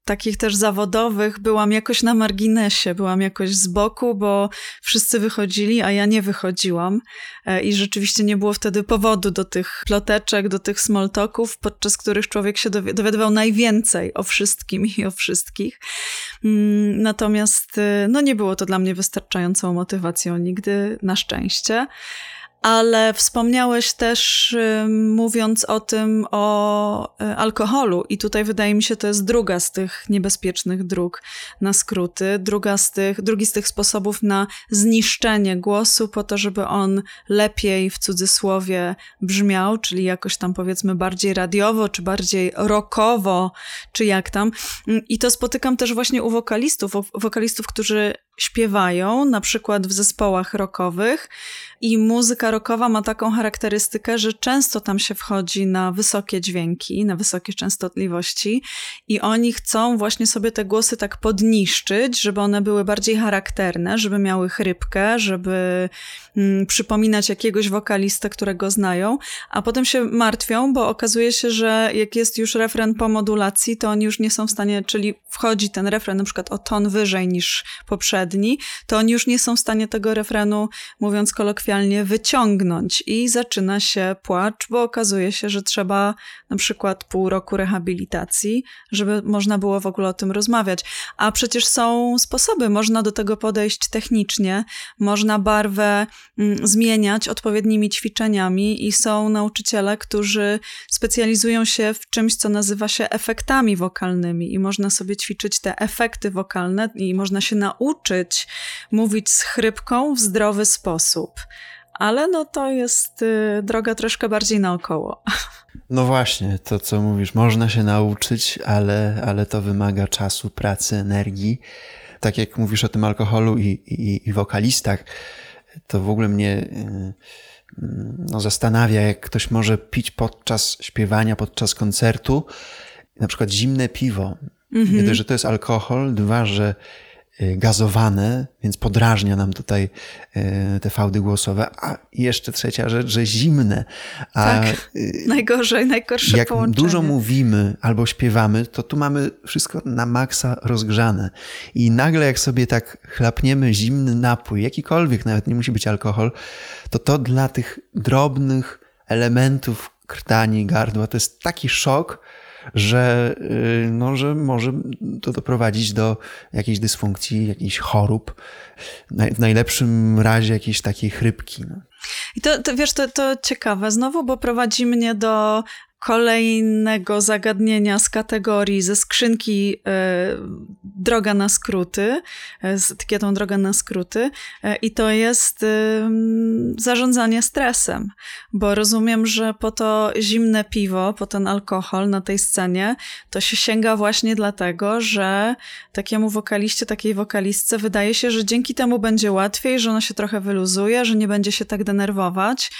takich też zawodowych byłam jakoś na marginesie, byłam jakoś z boku, bo wszyscy wychodzili, a ja nie wychodziłam. E, I rzeczywiście nie było wtedy powodu do tych ploteczek, do tych smoltoków, podczas których człowiek się dowiadywał najwięcej o wszystkim i o wszystkich. Mm, natomiast e, no, nie było to dla mnie wystarczającą motywacją nigdy, na szczęście ale wspomniałeś też, mówiąc o tym, o y, alkoholu, i tutaj wydaje mi się, to jest druga z tych niebezpiecznych dróg na skróty, druga z tych, drugi z tych sposobów na zniszczenie głosu, po to, żeby on lepiej w cudzysłowie brzmiał, czyli jakoś tam powiedzmy bardziej radiowo, czy bardziej rockowo, czy jak tam. I to spotykam też właśnie u wokalistów, wokalistów, którzy śpiewają, na przykład w zespołach rockowych. I muzyka rockowa ma taką charakterystykę, że często tam się wchodzi na wysokie dźwięki, na wysokie częstotliwości. I oni chcą właśnie sobie te głosy tak podniszczyć, żeby one były bardziej charakterne, żeby miały chrypkę, żeby mm, przypominać jakiegoś wokalistę, którego znają, a potem się martwią, bo okazuje się, że jak jest już refren po modulacji, to oni już nie są w stanie, czyli wchodzi ten refren na przykład o ton wyżej niż poprzedni, to oni już nie są w stanie tego refrenu, mówiąc kolokwialnie, wyciągnąć i zaczyna się płacz, bo okazuje się, że trzeba na przykład pół roku rehabilitacji, żeby można było w ogóle o tym rozmawiać. A przecież są sposoby, można do tego podejść technicznie, można barwę mm, zmieniać odpowiednimi ćwiczeniami i są nauczyciele, którzy specjalizują się w czymś, co nazywa się efektami wokalnymi i można sobie ćwiczyć te efekty wokalne i można się nauczyć mówić z chrypką w zdrowy sposób. Ale no to jest y, droga troszkę bardziej naokoło. No właśnie, to co mówisz, można się nauczyć, ale, ale to wymaga czasu, pracy, energii. Tak jak mówisz o tym alkoholu i, i, i wokalistach, to w ogóle mnie y, no, zastanawia, jak ktoś może pić podczas śpiewania, podczas koncertu, na przykład zimne piwo. -hmm. że to jest alkohol, dwa, że gazowane, więc podrażnia nam tutaj y, te fałdy głosowe. A jeszcze trzecia rzecz, że zimne. A tak, y, najgorzej, najgorsze jak połączenie. dużo mówimy albo śpiewamy, to tu mamy wszystko na maksa rozgrzane. I nagle jak sobie tak chlapniemy zimny napój, jakikolwiek, nawet nie musi być alkohol, to to dla tych drobnych elementów krtani, gardła, to jest taki szok, że, y, no, że może to doprowadzić do jakiejś dysfunkcji, jakichś chorób, w najlepszym razie jakiejś takiej chrypki. No. I to, to wiesz, to, to ciekawe znowu, bo prowadzi mnie do kolejnego zagadnienia z kategorii ze skrzynki y, Droga na skróty, e, z etykietą Droga na skróty, y, i to jest zarządzanie stresem, bo rozumiem, że po to zimne piwo, po ten alkohol na tej scenie, to się sięga właśnie dlatego, że takiemu wokaliście, takiej wokalistce wydaje się, że dzięki temu będzie łatwiej, że ona się trochę wyluzuje, że nie będzie się tak denerwować.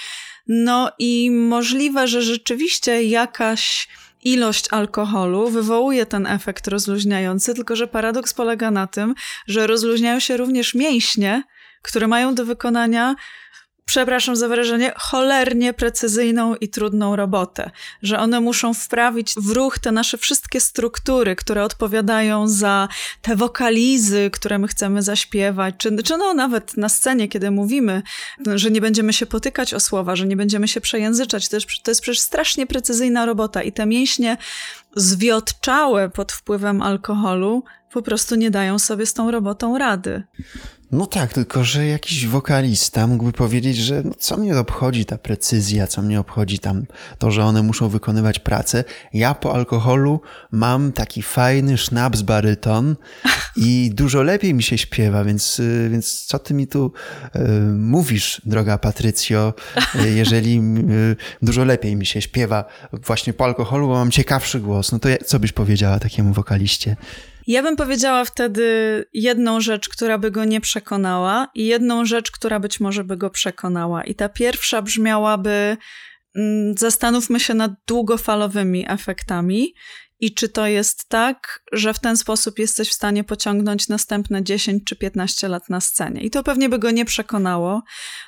No i możliwe, że rzeczywiście jakaś ilość alkoholu wywołuje ten efekt rozluźniający, tylko że paradoks polega na tym, że rozluźniają się również mięśnie, które mają do wykonania przepraszam za wyrażenie, cholernie precyzyjną i trudną robotę. Że one muszą wprawić w ruch te nasze wszystkie struktury, które odpowiadają za te wokalizy, które my chcemy zaśpiewać, czy, czy no nawet na scenie, kiedy mówimy, że nie będziemy się potykać o słowa, że nie będziemy się przejęzyczać. To jest, to jest przecież strasznie precyzyjna robota i te mięśnie zwiotczałe pod wpływem alkoholu po prostu nie dają sobie z tą robotą rady. No tak, tylko że jakiś wokalista mógłby powiedzieć, że no co mnie obchodzi ta precyzja, co mnie obchodzi tam to, że one muszą wykonywać pracę. Ja po alkoholu mam taki fajny sznaps baryton i dużo lepiej mi się śpiewa, więc, y, więc co ty mi tu y, mówisz, droga Patrycjo, y, jeżeli y, dużo lepiej mi się śpiewa właśnie po alkoholu, bo mam ciekawszy głos. No to co byś powiedziała takiemu wokaliście? Ja bym powiedziała wtedy jedną rzecz, która by go nie przekonała, i jedną rzecz, która być może by go przekonała. I ta pierwsza brzmiałaby: zastanówmy się nad długofalowymi efektami i czy to jest tak, że w ten sposób jesteś w stanie pociągnąć następne 10 czy 15 lat na scenie? I to pewnie by go nie przekonało.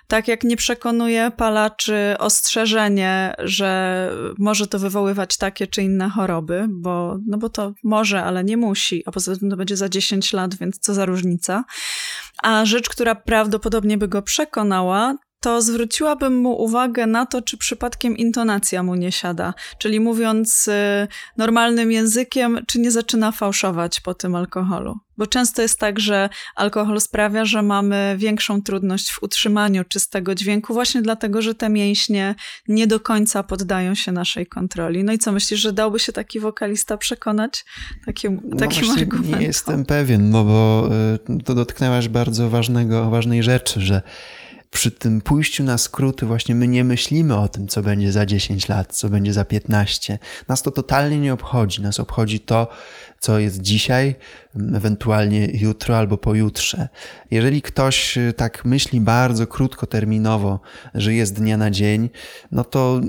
Tak jak nie przekonuje palaczy ostrzeżenie, że może to wywoływać takie czy inne choroby, bo, no bo to może, ale nie musi, a poza tym to będzie za 10 lat, więc co za różnica. A rzecz, która prawdopodobnie by go przekonała, to zwróciłabym mu uwagę na to, czy przypadkiem intonacja mu nie siada. Czyli mówiąc y, normalnym językiem, czy nie zaczyna fałszować po tym alkoholu. Bo często jest tak, że alkohol sprawia, że mamy większą trudność w utrzymaniu czystego dźwięku, właśnie dlatego, że te mięśnie nie do końca poddają się naszej kontroli. No i co myślisz, że dałby się taki wokalista przekonać takim, no takim argumentem? Nie jestem pewien, no bo y, to dotknęłaś bardzo ważnego, ważnej rzeczy, że przy tym pójściu na skróty właśnie my nie myślimy o tym, co będzie za 10 lat, co będzie za 15. Nas to totalnie nie obchodzi. Nas obchodzi to, co jest dzisiaj, ewentualnie jutro albo pojutrze. Jeżeli ktoś y, tak myśli bardzo krótkoterminowo, że jest dnia na dzień, no to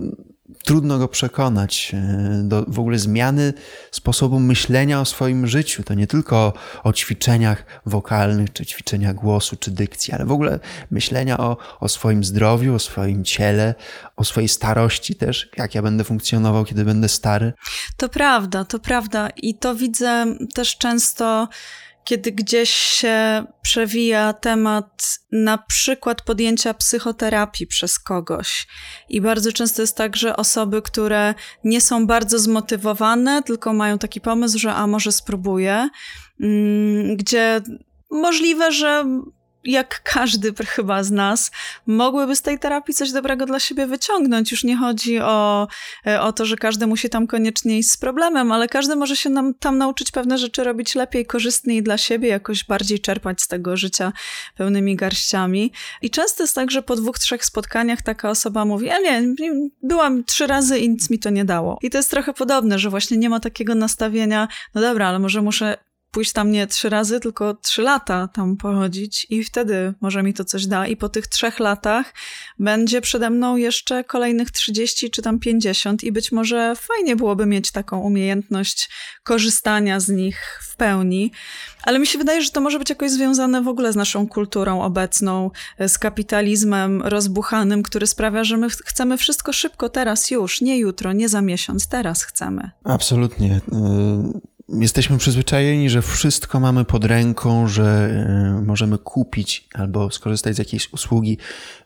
trudno go przekonać e, do w ogóle zmiany sposobu myślenia o swoim życiu. To nie tylko o ćwiczeniach wokalnych, czy ćwiczeniach głosu, czy dykcji, ale w ogóle myślenia o, o swoim zdrowiu, o swoim ciele, o swojej starości też, jak ja będę funkcjonował, kiedy będę stary. To prawda, to prawda. I to widzę też często kiedy gdzieś się przewija temat na przykład podjęcia psychoterapii przez kogoś. I bardzo często jest tak, że osoby, które nie są bardzo zmotywowane, tylko mają taki pomysł, że a może spróbuję, mm, gdzie możliwe, że jak każdy chyba z nas, mogłyby z tej terapii coś dobrego dla siebie wyciągnąć. Już nie chodzi o, e, o to, że każdy musi tam koniecznie iść z problemem, ale każdy może się nam tam nauczyć pewne rzeczy robić lepiej, korzystniej dla siebie, jakoś bardziej czerpać z tego życia pełnymi garściami. I często jest tak, że po dwóch, trzech spotkaniach taka osoba mówi, a nie, byłam trzy razy i nic mi to nie dało. I to jest trochę podobne, że właśnie nie ma takiego nastawienia, no dobra, ale może muszę pójść tam nie trzy razy, tylko trzy lata tam pochodzić i wtedy może mi to coś da. I po tych trzech latach będzie przede mną jeszcze kolejnych 30 czy tam 50 i być może fajnie byłoby mieć taką umiejętność korzystania z nich w pełni. Ale mi się wydaje, że to może być jakoś związane w ogóle z naszą kulturą obecną, z kapitalizmem rozbuchanym, który sprawia, że my chcemy wszystko szybko, teraz już, nie jutro, nie za miesiąc, teraz chcemy. Absolutnie. Jesteśmy przyzwyczajeni, że wszystko mamy pod ręką, że e, możemy kupić albo skorzystać z jakiejś usługi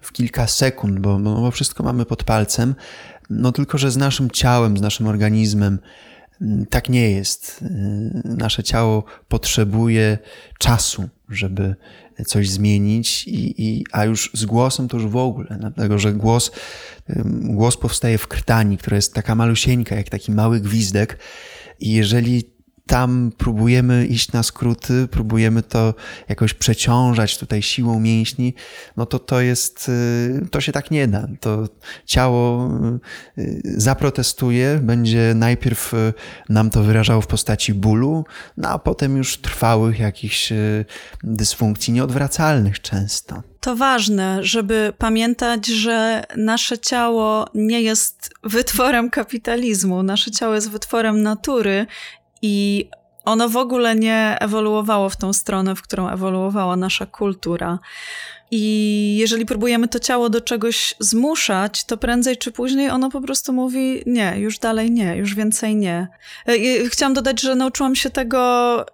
w kilka sekund, bo, bo wszystko mamy pod palcem. No tylko, że z naszym ciałem, z naszym organizmem mm, tak nie jest. Y, nasze ciało potrzebuje czasu, żeby coś zmienić, i, i, a już z głosem to już w ogóle, dlatego że głos, głos powstaje w krtani, która jest taka malusieńka, jak taki mały gwizdek. I jeżeli tam próbujemy iść na skróty, próbujemy to jakoś przeciążać tutaj siłą mięśni, no to to jest, y, to się tak nie da. To ciało y, zaprotestuje, będzie najpierw y, nam to wyrażało w postaci bólu, no a potem już trwałych jakichś dysfunkcji nieodwracalnych często. To ważne, żeby pamiętać, że nasze ciało nie jest wytworem kapitalizmu, nasze ciało jest wytworem natury i ono w ogóle nie ewoluowało w tą stronę, w którą ewoluowała nasza kultura. I jeżeli próbujemy to ciało do czegoś zmuszać, to prędzej czy później ono po prostu mówi: Nie, już dalej nie, już więcej nie. E, chciałam dodać, że nauczyłam się tego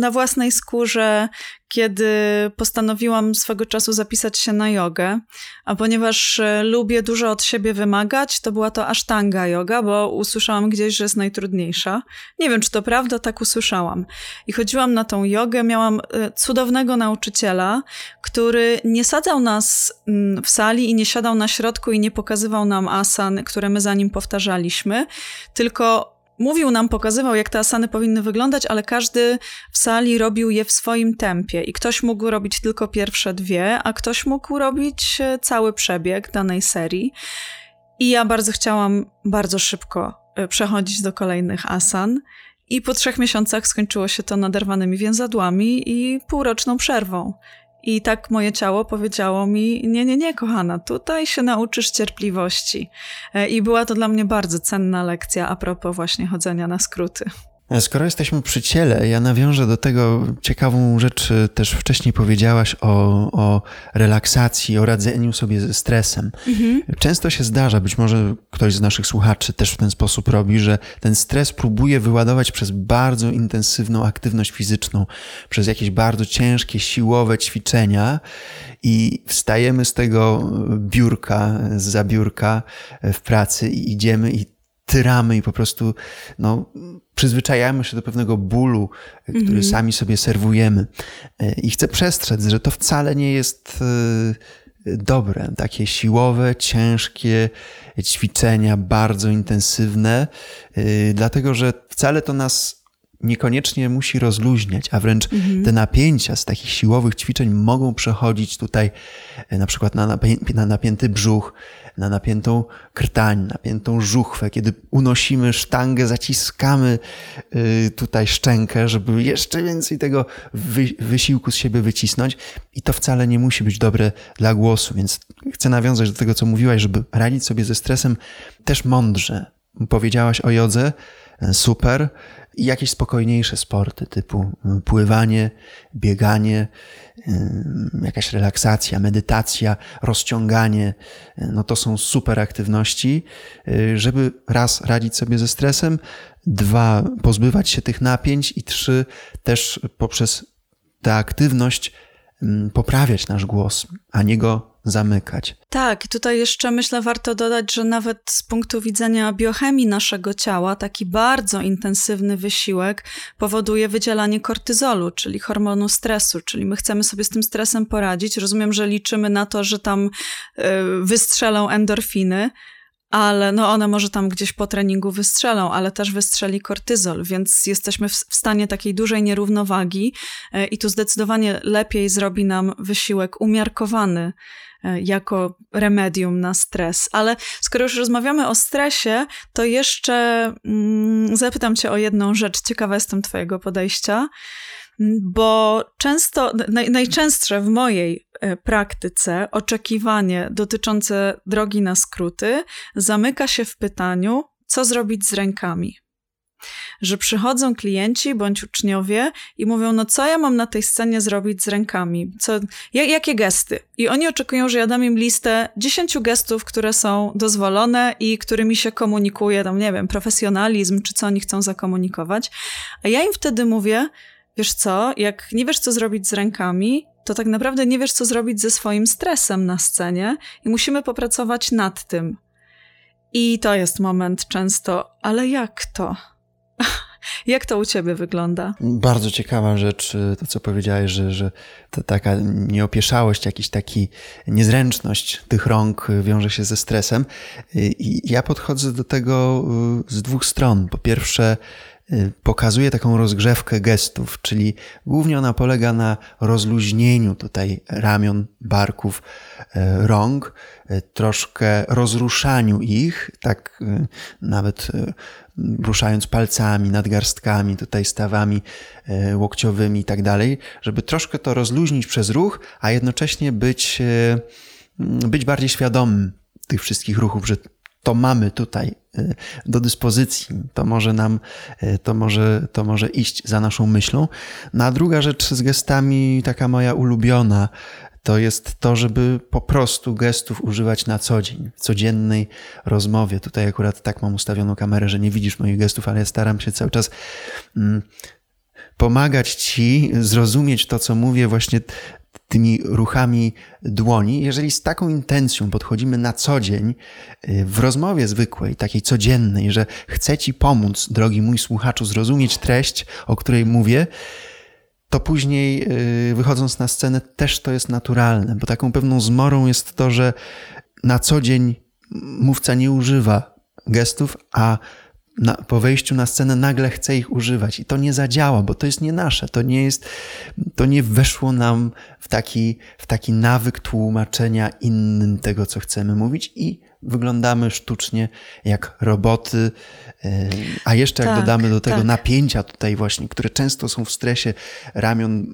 na własnej skórze, kiedy postanowiłam swego czasu zapisać się na jogę, a ponieważ e, lubię dużo od siebie wymagać, to była to asztanga yoga, bo usłyszałam gdzieś, że jest najtrudniejsza. Nie wiem, czy to prawda, tak usłyszałam. I chodziłam na tą jogę, miałam e, cudownego nauczyciela, który nie sadzał nas mm, w sali i nie siadał na środku i nie pokazywał nam asan, które my za nim powtarzaliśmy, tylko Mówił nam, pokazywał, jak te asany powinny wyglądać, ale każdy w sali robił je w swoim tempie i ktoś mógł robić tylko pierwsze dwie, a ktoś mógł robić e, cały przebieg danej serii. I ja bardzo chciałam bardzo szybko e, przechodzić do kolejnych asan. I po trzech miesiącach skończyło się to naderwanymi więzadłami i półroczną przerwą. I tak moje ciało powiedziało mi: Nie, nie, nie, kochana, tutaj się nauczysz cierpliwości. E, I była to dla mnie bardzo cenna lekcja a propos właśnie chodzenia na skróty. Skoro jesteśmy przy ciele, ja nawiążę do tego ciekawą rzecz, też wcześniej powiedziałaś o, o relaksacji, o radzeniu sobie ze stresem. Mhm. Często się zdarza, być może ktoś z naszych słuchaczy też w ten sposób robi, że ten stres próbuje wyładować przez bardzo intensywną aktywność fizyczną, przez jakieś bardzo ciężkie, siłowe ćwiczenia i wstajemy z tego biurka, z zabiórka w pracy i idziemy i tyramy i po prostu no, przyzwyczajamy się do pewnego bólu, który mm -hmm. sami sobie serwujemy. E, I chcę przestrzec, że to wcale nie jest e, dobre. Takie siłowe, ciężkie ćwiczenia, bardzo intensywne, e, dlatego że wcale to nas niekoniecznie musi rozluźniać, a wręcz mhm. te napięcia z takich siłowych ćwiczeń mogą przechodzić tutaj na przykład na, napię na napięty brzuch, na napiętą krtań, napiętą żuchwę, kiedy unosimy sztangę, zaciskamy y, tutaj szczękę, żeby jeszcze więcej tego wy wysiłku z siebie wycisnąć. I to wcale nie musi być dobre dla głosu, więc chcę nawiązać do tego, co mówiłaś, żeby radzić sobie ze stresem też mądrze. Powiedziałaś o jodze, super, i jakieś spokojniejsze sporty typu mm, pływanie, bieganie, jakaś relaksacja, medytacja, rozciąganie. No to są super aktywności, y, żeby raz radzić sobie ze stresem, dwa pozbywać się tych napięć i trzy też poprzez tę aktywność poprawiać nasz głos, a nie go zamykać. Tak, tutaj jeszcze myślę warto dodać, że nawet z punktu widzenia biochemii naszego ciała, taki bardzo intensywny wysiłek powoduje wydzielanie kortyzolu, czyli hormonu stresu, czyli my chcemy sobie z tym stresem poradzić. Rozumiem, że liczymy na to, że tam y, wystrzelą endorfiny, ale no one może tam gdzieś po treningu wystrzelą, ale też wystrzeli kortyzol, więc jesteśmy w, stanie takiej dużej nierównowagi y, i tu zdecydowanie lepiej zrobi nam wysiłek umiarkowany E, jako remedium na stres. Ale skoro już rozmawiamy o stresie, to jeszcze mm, zapytam Cię o jedną rzecz. Ciekawa jestem Twojego podejścia, bo często, naj, najczęstsze w mojej e, praktyce oczekiwanie dotyczące drogi na skróty zamyka się w pytaniu, co zrobić z rękami że przychodzą klienci bądź uczniowie i mówią, no co ja mam na tej scenie zrobić z rękami? Co, jakie gesty? I oni oczekują, że ja dam im listę dziesięciu gestów, które są dozwolone i którymi się komunikuje, tam nie wiem, profesjonalizm, czy co oni chcą zakomunikować. A ja im wtedy mówię, wiesz co, jak nie wiesz, co zrobić z rękami, to tak naprawdę nie wiesz, co zrobić ze swoim stresem na scenie i musimy popracować nad tym. I to jest moment często, ale jak to? Jak to u ciebie wygląda? Bardzo ciekawa rzecz, to co powiedziałeś, że, że ta taka nieopieszałość, jakiś taki niezręczność tych rąk wiąże się ze stresem. I ja podchodzę do tego z dwóch stron. Po pierwsze, Y, pokazuje taką rozgrzewkę gestów, czyli głównie ona polega na rozluźnieniu tutaj ramion, barków, y, rąk, y, troszkę rozruszaniu ich, tak nawet ruszając palcami, nadgarstkami, tutaj stawami łokciowymi i tak dalej, żeby troszkę to rozluźnić przez ruch, a jednocześnie być, być bardziej świadomym tych wszystkich ruchów, że to mamy tutaj y, do dyspozycji, to może nam, to może, to może iść za naszą myślą. No druga rzecz z gestami, taka moja ulubiona, to jest to, żeby po prostu gestów używać na co dzień, w codziennej rozmowie. Tutaj akurat tak mam ustawioną kamerę, że nie widzisz moich gestów, ale staram się cały czas mm, pomagać ci zrozumieć to, co mówię, właśnie tymi ruchami dłoni, jeżeli z taką intencją podchodzimy na co dzień y, w rozmowie zwykłej, takiej codziennej, że chcę Ci pomóc, drogi mój słuchaczu, zrozumieć treść, o której mówię, to później y, wychodząc na scenę też to jest naturalne, bo taką pewną zmorą jest to, że na co dzień mówca nie używa gestów, a na, po wejściu na scenę nagle chce ich używać. I to nie zadziała, bo to jest nie nasze, to nie jest, to nie weszło nam w taki, w taki nawyk tłumaczenia innym tego, co chcemy mówić. I wyglądamy sztucznie jak roboty, e, a jeszcze jak tak, dodamy do tego tak. napięcia tutaj właśnie, które często są w stresie ramion,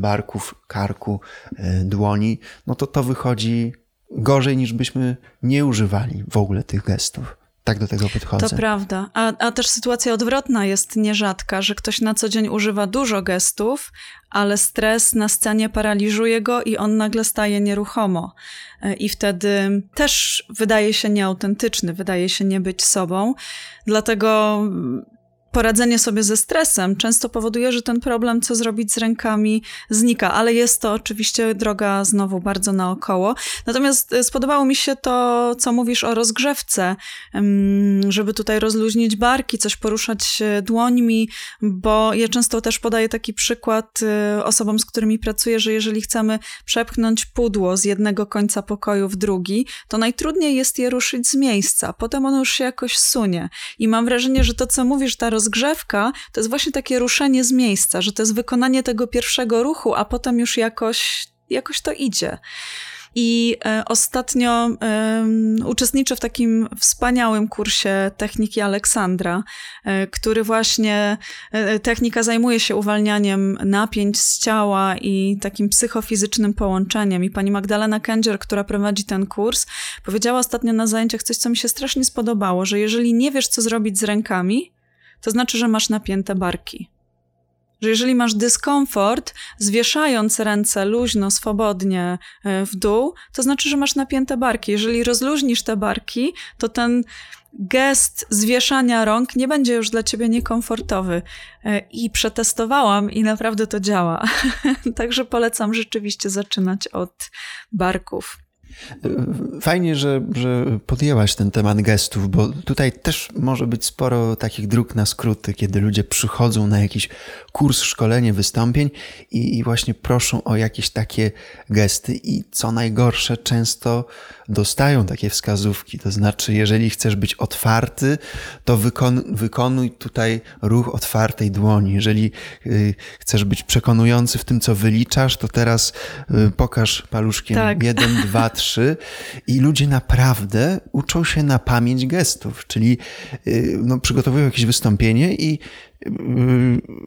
barków, karku, e, dłoni, no to to wychodzi gorzej niż byśmy nie używali w ogóle tych gestów tak do tego podchodzę. To prawda. A, a też sytuacja odwrotna jest nierzadka, że ktoś na co dzień używa dużo gestów, ale stres na scenie paraliżuje go i on nagle staje nieruchomo. E, I wtedy też wydaje się nieautentyczny, wydaje się nie być sobą. Dlatego poradzenie sobie ze stresem często powoduje, że ten problem, co zrobić z rękami, znika, ale jest to oczywiście droga znowu bardzo naokoło. Natomiast e, spodobało mi się to, co mówisz o rozgrzewce, żeby tutaj rozluźnić barki, coś poruszać dłońmi, bo ja często też podaję taki przykład e, osobom, z którymi pracuję, że jeżeli chcemy przepchnąć pudło z jednego końca pokoju w drugi, to najtrudniej jest je ruszyć z miejsca. Potem ono już się jakoś sunie. I mam wrażenie, że to, co mówisz, ta rozgrzewka to jest właśnie takie ruszenie z miejsca, że to jest wykonanie tego pierwszego ruchu, a potem już jakoś, jakoś to idzie. I e, ostatnio e, uczestniczę w takim wspaniałym kursie techniki Aleksandra, e, który właśnie e, technika zajmuje się uwalnianiem napięć z ciała i takim psychofizycznym połączeniem. I pani Magdalena Kędzier, która prowadzi ten kurs, powiedziała ostatnio na zajęciach coś, co mi się strasznie spodobało, że jeżeli nie wiesz, co zrobić z rękami, to znaczy, że masz napięte barki. Że jeżeli masz dyskomfort, zwieszając ręce luźno, swobodnie e, w dół, to znaczy, że masz napięte barki. Jeżeli rozluźnisz te barki, to ten gest zwieszania rąk nie będzie już dla ciebie niekomfortowy. E, I przetestowałam i naprawdę to działa. Także polecam rzeczywiście zaczynać od barków. Fajnie, że, że podjęłaś ten temat gestów, bo tutaj też może być sporo takich dróg na skróty, kiedy ludzie przychodzą na jakiś kurs, szkolenie, wystąpień i, i właśnie proszą o jakieś takie gesty i co najgorsze, często dostają takie wskazówki. To znaczy, jeżeli chcesz być otwarty, to wykon, wykonuj tutaj ruch otwartej dłoni. Jeżeli y, chcesz być przekonujący w tym, co wyliczasz, to teraz y, pokaż paluszkiem tak. jeden, dwa, trzy i ludzie naprawdę uczą się na pamięć gestów, czyli y, no, przygotowują jakieś wystąpienie i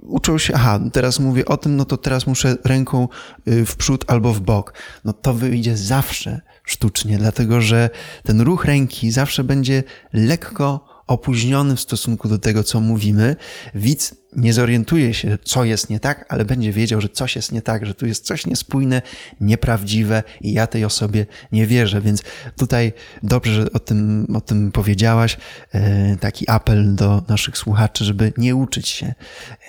uczą się, aha, teraz mówię o tym, no to teraz muszę ręką w przód albo w bok. No to wyjdzie zawsze sztucznie, dlatego że ten ruch ręki zawsze będzie lekko opóźniony w stosunku do tego, co mówimy. Widz nie zorientuje się, co jest nie tak, ale będzie wiedział, że coś jest nie tak, że tu jest coś niespójne, nieprawdziwe i ja tej osobie nie wierzę. Więc tutaj dobrze, że o tym, o tym powiedziałaś. E, taki apel do naszych słuchaczy, żeby nie uczyć się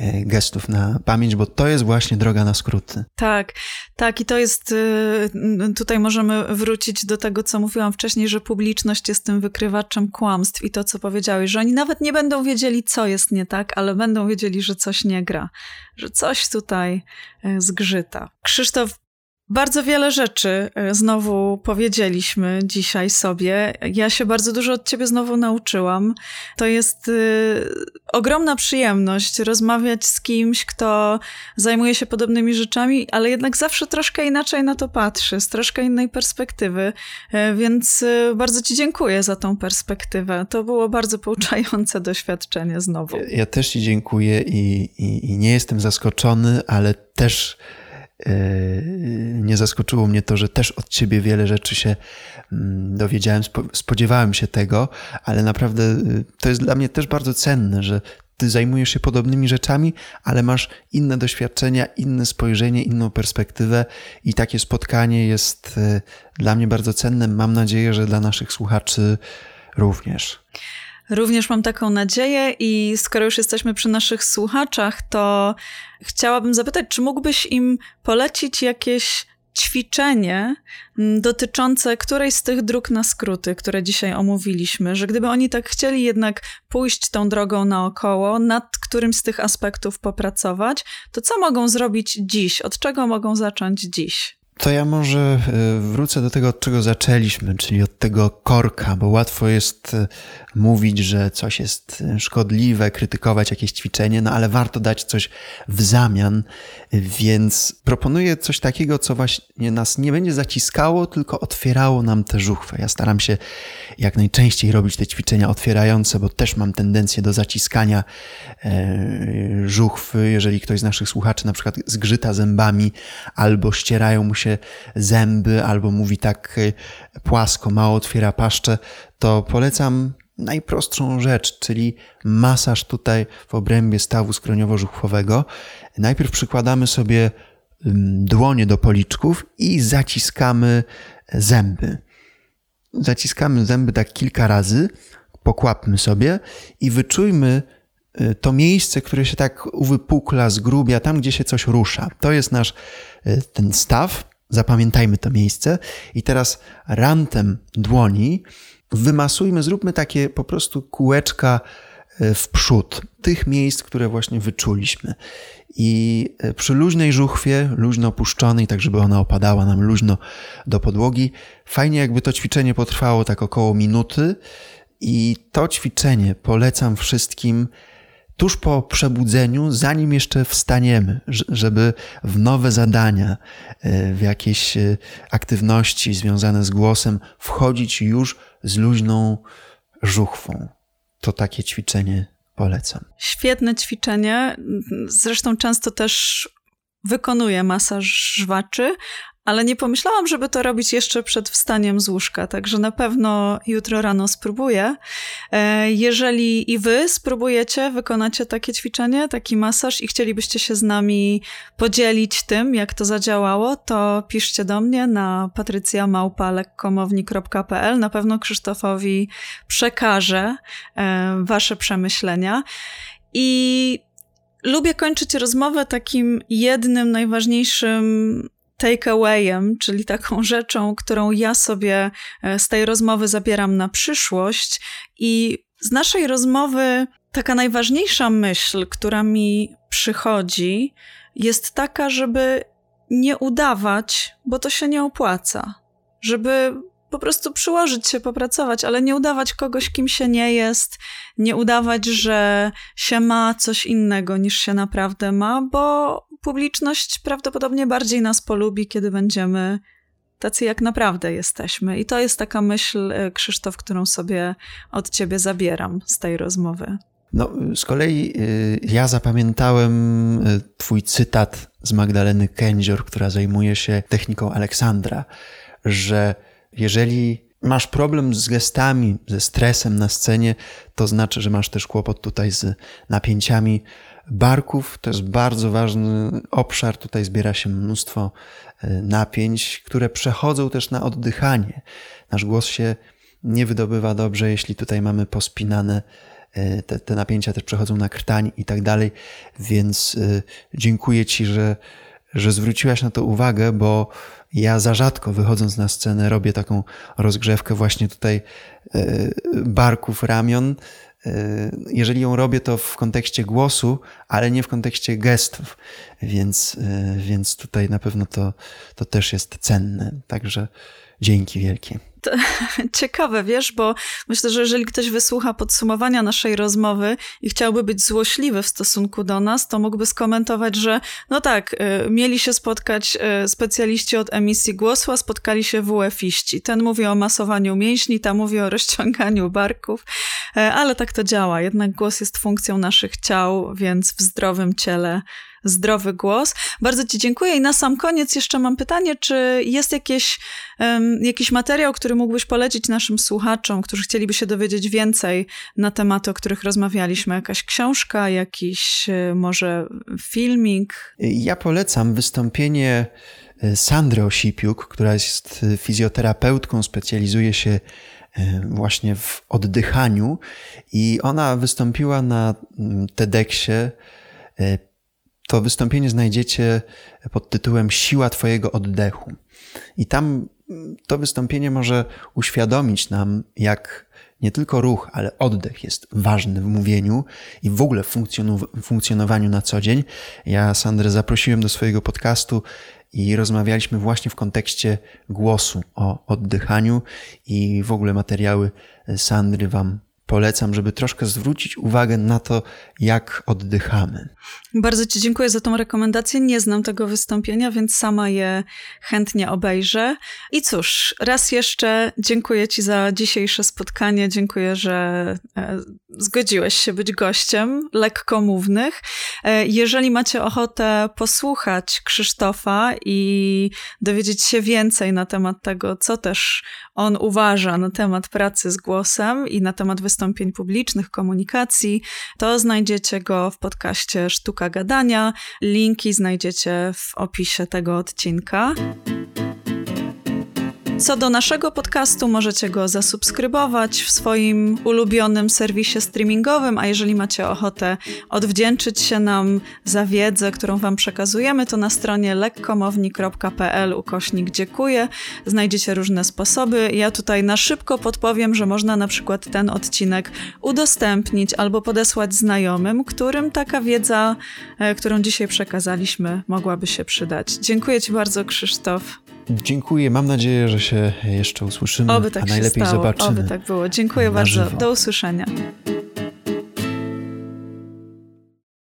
e, gestów na pamięć, bo to jest właśnie droga na skróty. Tak, tak i to jest, e, tutaj możemy wrócić do tego, co mówiłam wcześniej, że publiczność jest tym wykrywaczem kłamstw i to, co powiedziałeś, że oni nawet nie będą wiedzieli, co jest nie tak, ale będą wiedzieli, że coś nie gra, że coś tutaj e, zgrzyta. Krzysztof, bardzo wiele rzeczy e, znowu powiedzieliśmy dzisiaj sobie. Ja się bardzo dużo od ciebie znowu nauczyłam. To jest y, ogromna przyjemność rozmawiać z kimś, kto zajmuje się podobnymi rzeczami, ale jednak zawsze troszkę inaczej na to patrzy, z troszkę innej perspektywy. Y, więc y, bardzo ci dziękuję za tą perspektywę. To było bardzo pouczające doświadczenie znowu. Ja, ja też ci dziękuję i, i, i nie jestem zaskoczony, ale też nie zaskoczyło mnie to, że też od ciebie wiele rzeczy się mm, dowiedziałem, spodziewałem się tego, ale naprawdę yy, to jest dla mnie też bardzo cenne, że ty zajmujesz się podobnymi rzeczami, ale masz inne doświadczenia, inne spojrzenie, inną perspektywę i takie spotkanie jest yy, dla mnie bardzo cenne. Mam nadzieję, że dla naszych słuchaczy również. Również mam taką nadzieję i skoro już jesteśmy przy naszych słuchaczach, to chciałabym zapytać, czy mógłbyś im polecić jakieś ćwiczenie dotyczące którejś z tych dróg na skróty, które dzisiaj omówiliśmy, że gdyby oni tak chcieli jednak pójść tą drogą naokoło, nad którymś z tych aspektów popracować, to co mogą zrobić dziś? Od czego mogą zacząć dziś? To ja może e, wrócę do tego, od czego zaczęliśmy, czyli od tego korka, bo łatwo jest e, mówić, że coś jest e, szkodliwe, krytykować jakieś ćwiczenie, no ale warto dać coś w zamian, więc proponuję coś takiego, co właśnie nas nie będzie zaciskało, tylko otwierało nam te żuchwy. Ja staram się jak najczęściej robić te ćwiczenia otwierające, bo też mam tendencję do zaciskania żuchwy. Jeżeli ktoś z naszych słuchaczy na przykład zgrzyta zębami albo ścierają mu się zęby albo mówi tak y, płasko, mało otwiera paszczę, to polecam najprostszą rzecz, czyli masaż tutaj w obrębie stawu skroniowo-żuchwowego. Najpierw przykładamy sobie dłonie do policzków i zaciskamy zęby. Zaciskamy zęby tak kilka razy, pokłapmy sobie i wyczujmy y, to miejsce, które się tak uwypukla, zgrubia, tam gdzie się coś rusza. To jest nasz y, ten staw. Zapamiętajmy to miejsce i teraz rantem dłoni wymasujmy, zróbmy takie po prostu kółeczka e, w przód tych miejsc, które właśnie wyczuliśmy. I e, przy luźnej żuchwie, luźno opuszczonej, tak żeby ona opadała nam luźno do podłogi, fajnie jakby to ćwiczenie potrwało tak około minuty. I to ćwiczenie polecam wszystkim tuż po przebudzeniu, zanim jeszcze wstaniemy, żeby w nowe zadania, e, w jakieś e, aktywności związane z głosem wchodzić już z luźną żuchwą. To takie ćwiczenie polecam. Świetne ćwiczenie. Zresztą często też wykonuję masaż żwaczy, ale nie pomyślałam, żeby to robić jeszcze przed wstaniem z łóżka, także na pewno jutro rano spróbuję. E, jeżeli i wy spróbujecie, wykonacie takie ćwiczenie, taki masaż i chcielibyście się z nami podzielić tym, jak to zadziałało, to piszcie do mnie na patrycjamałpa.lekkomowni.pl. Na pewno Krzysztofowi przekażę e, wasze przemyślenia. I lubię kończyć rozmowę takim jednym najważniejszym takeawayem, czyli taką rzeczą, którą ja sobie e, z tej rozmowy zabieram na przyszłość. I z naszej rozmowy taka najważniejsza myśl, która mi przychodzi, jest taka, żeby nie udawać, bo to się nie opłaca. Żeby po prostu przyłożyć się, popracować, ale nie udawać kogoś, kim się nie jest, nie udawać, że się ma coś innego niż się naprawdę ma, bo publiczność prawdopodobnie bardziej nas polubi, kiedy będziemy tacy, jak naprawdę jesteśmy. I to jest taka myśl, e, Krzysztof, którą sobie od ciebie zabieram z tej rozmowy. No, z kolei y, ja zapamiętałem y, twój cytat z Magdaleny Kędzior, która zajmuje się techniką Aleksandra, że jeżeli masz problem z gestami, ze stresem na scenie, to znaczy, że masz też kłopot tutaj z napięciami barków. To jest bardzo ważny obszar. Tutaj zbiera się mnóstwo e, napięć, które przechodzą też na oddychanie. Nasz głos się nie wydobywa dobrze, jeśli tutaj mamy pospinane e, te, te napięcia też przechodzą na krtań i tak dalej, więc e, dziękuję Ci, że, że zwróciłaś na to uwagę, bo ja za rzadko wychodząc na scenę robię taką rozgrzewkę właśnie tutaj e, barków, ramion. Jeżeli ją robię, to w kontekście głosu, ale nie w kontekście gestów, więc, więc tutaj na pewno to, to też jest cenne. Także dzięki wielkie. ciekawe, wiesz, bo myślę, że jeżeli ktoś wysłucha podsumowania naszej rozmowy i chciałby być złośliwy w stosunku do nas, to mógłby skomentować, że no tak, y, mieli się spotkać y, specjaliści od emisji głosu, a spotkali się WF-iści. Ten mówi o masowaniu mięśni, ta mówi o rozciąganiu barków, y, ale tak to działa. Jednak głos jest funkcją naszych ciał, więc w zdrowym ciele zdrowy głos. Bardzo Ci dziękuję i na sam koniec jeszcze mam pytanie, czy jest jakieś, um, jakiś materiał, który mógłbyś polecić naszym słuchaczom, którzy chcieliby się dowiedzieć więcej na tematy, o których rozmawialiśmy? Jakaś książka, jakiś e, może filmik? Ja polecam wystąpienie e, Sandry Osipiuk, która jest e, fizjoterapeutką, specjalizuje się właśnie w oddychaniu i ona wystąpiła na TEDxie to wystąpienie znajdziecie pod tytułem Siła Twojego oddechu. I tam to wystąpienie może uświadomić nam, jak nie tylko ruch, ale oddech jest ważny w mówieniu i w ogóle w funkcjonowaniu na co dzień. Ja Sandrę zaprosiłem do swojego podcastu i rozmawialiśmy właśnie w kontekście głosu o oddychaniu i w ogóle materiały Sandry Wam polecam, żeby troszkę zwrócić uwagę na to, jak oddychamy. Bardzo Ci dziękuję za tą rekomendację. Nie znam tego wystąpienia, więc sama je chętnie obejrzę. I cóż, raz jeszcze dziękuję Ci za dzisiejsze spotkanie. Dziękuję, że e, zgodziłeś się być gościem lekkomównych. E, jeżeli macie ochotę posłuchać Krzysztofa i dowiedzieć się więcej na temat tego, co też on uważa na temat pracy z głosem i na temat wystąpień publicznych, komunikacji, to znajdziecie go w podcaście Sztuka Gadania. Linki znajdziecie w opisie tego odcinka. Co do naszego podcastu, możecie go zasubskrybować w swoim ulubionym serwisie streamingowym, a jeżeli macie ochotę odwdzięczyć się nam za wiedzę, którą Wam przekazujemy, to na stronie lekkomowni.pl ukośnik dziękuję. Znajdziecie różne sposoby. Ja tutaj na szybko podpowiem, że można na przykład ten odcinek udostępnić albo podesłać znajomym, którym taka wiedza, e, którą dzisiaj przekazaliśmy, mogłaby się przydać. Dziękuję Ci bardzo, Krzysztof. Dziękuję. Mam nadzieję, że się jeszcze usłyszymy, Oby tak a najlepiej się stało. zobaczymy. Oby tak było. Dziękuję bardzo. Żywo. Do usłyszenia.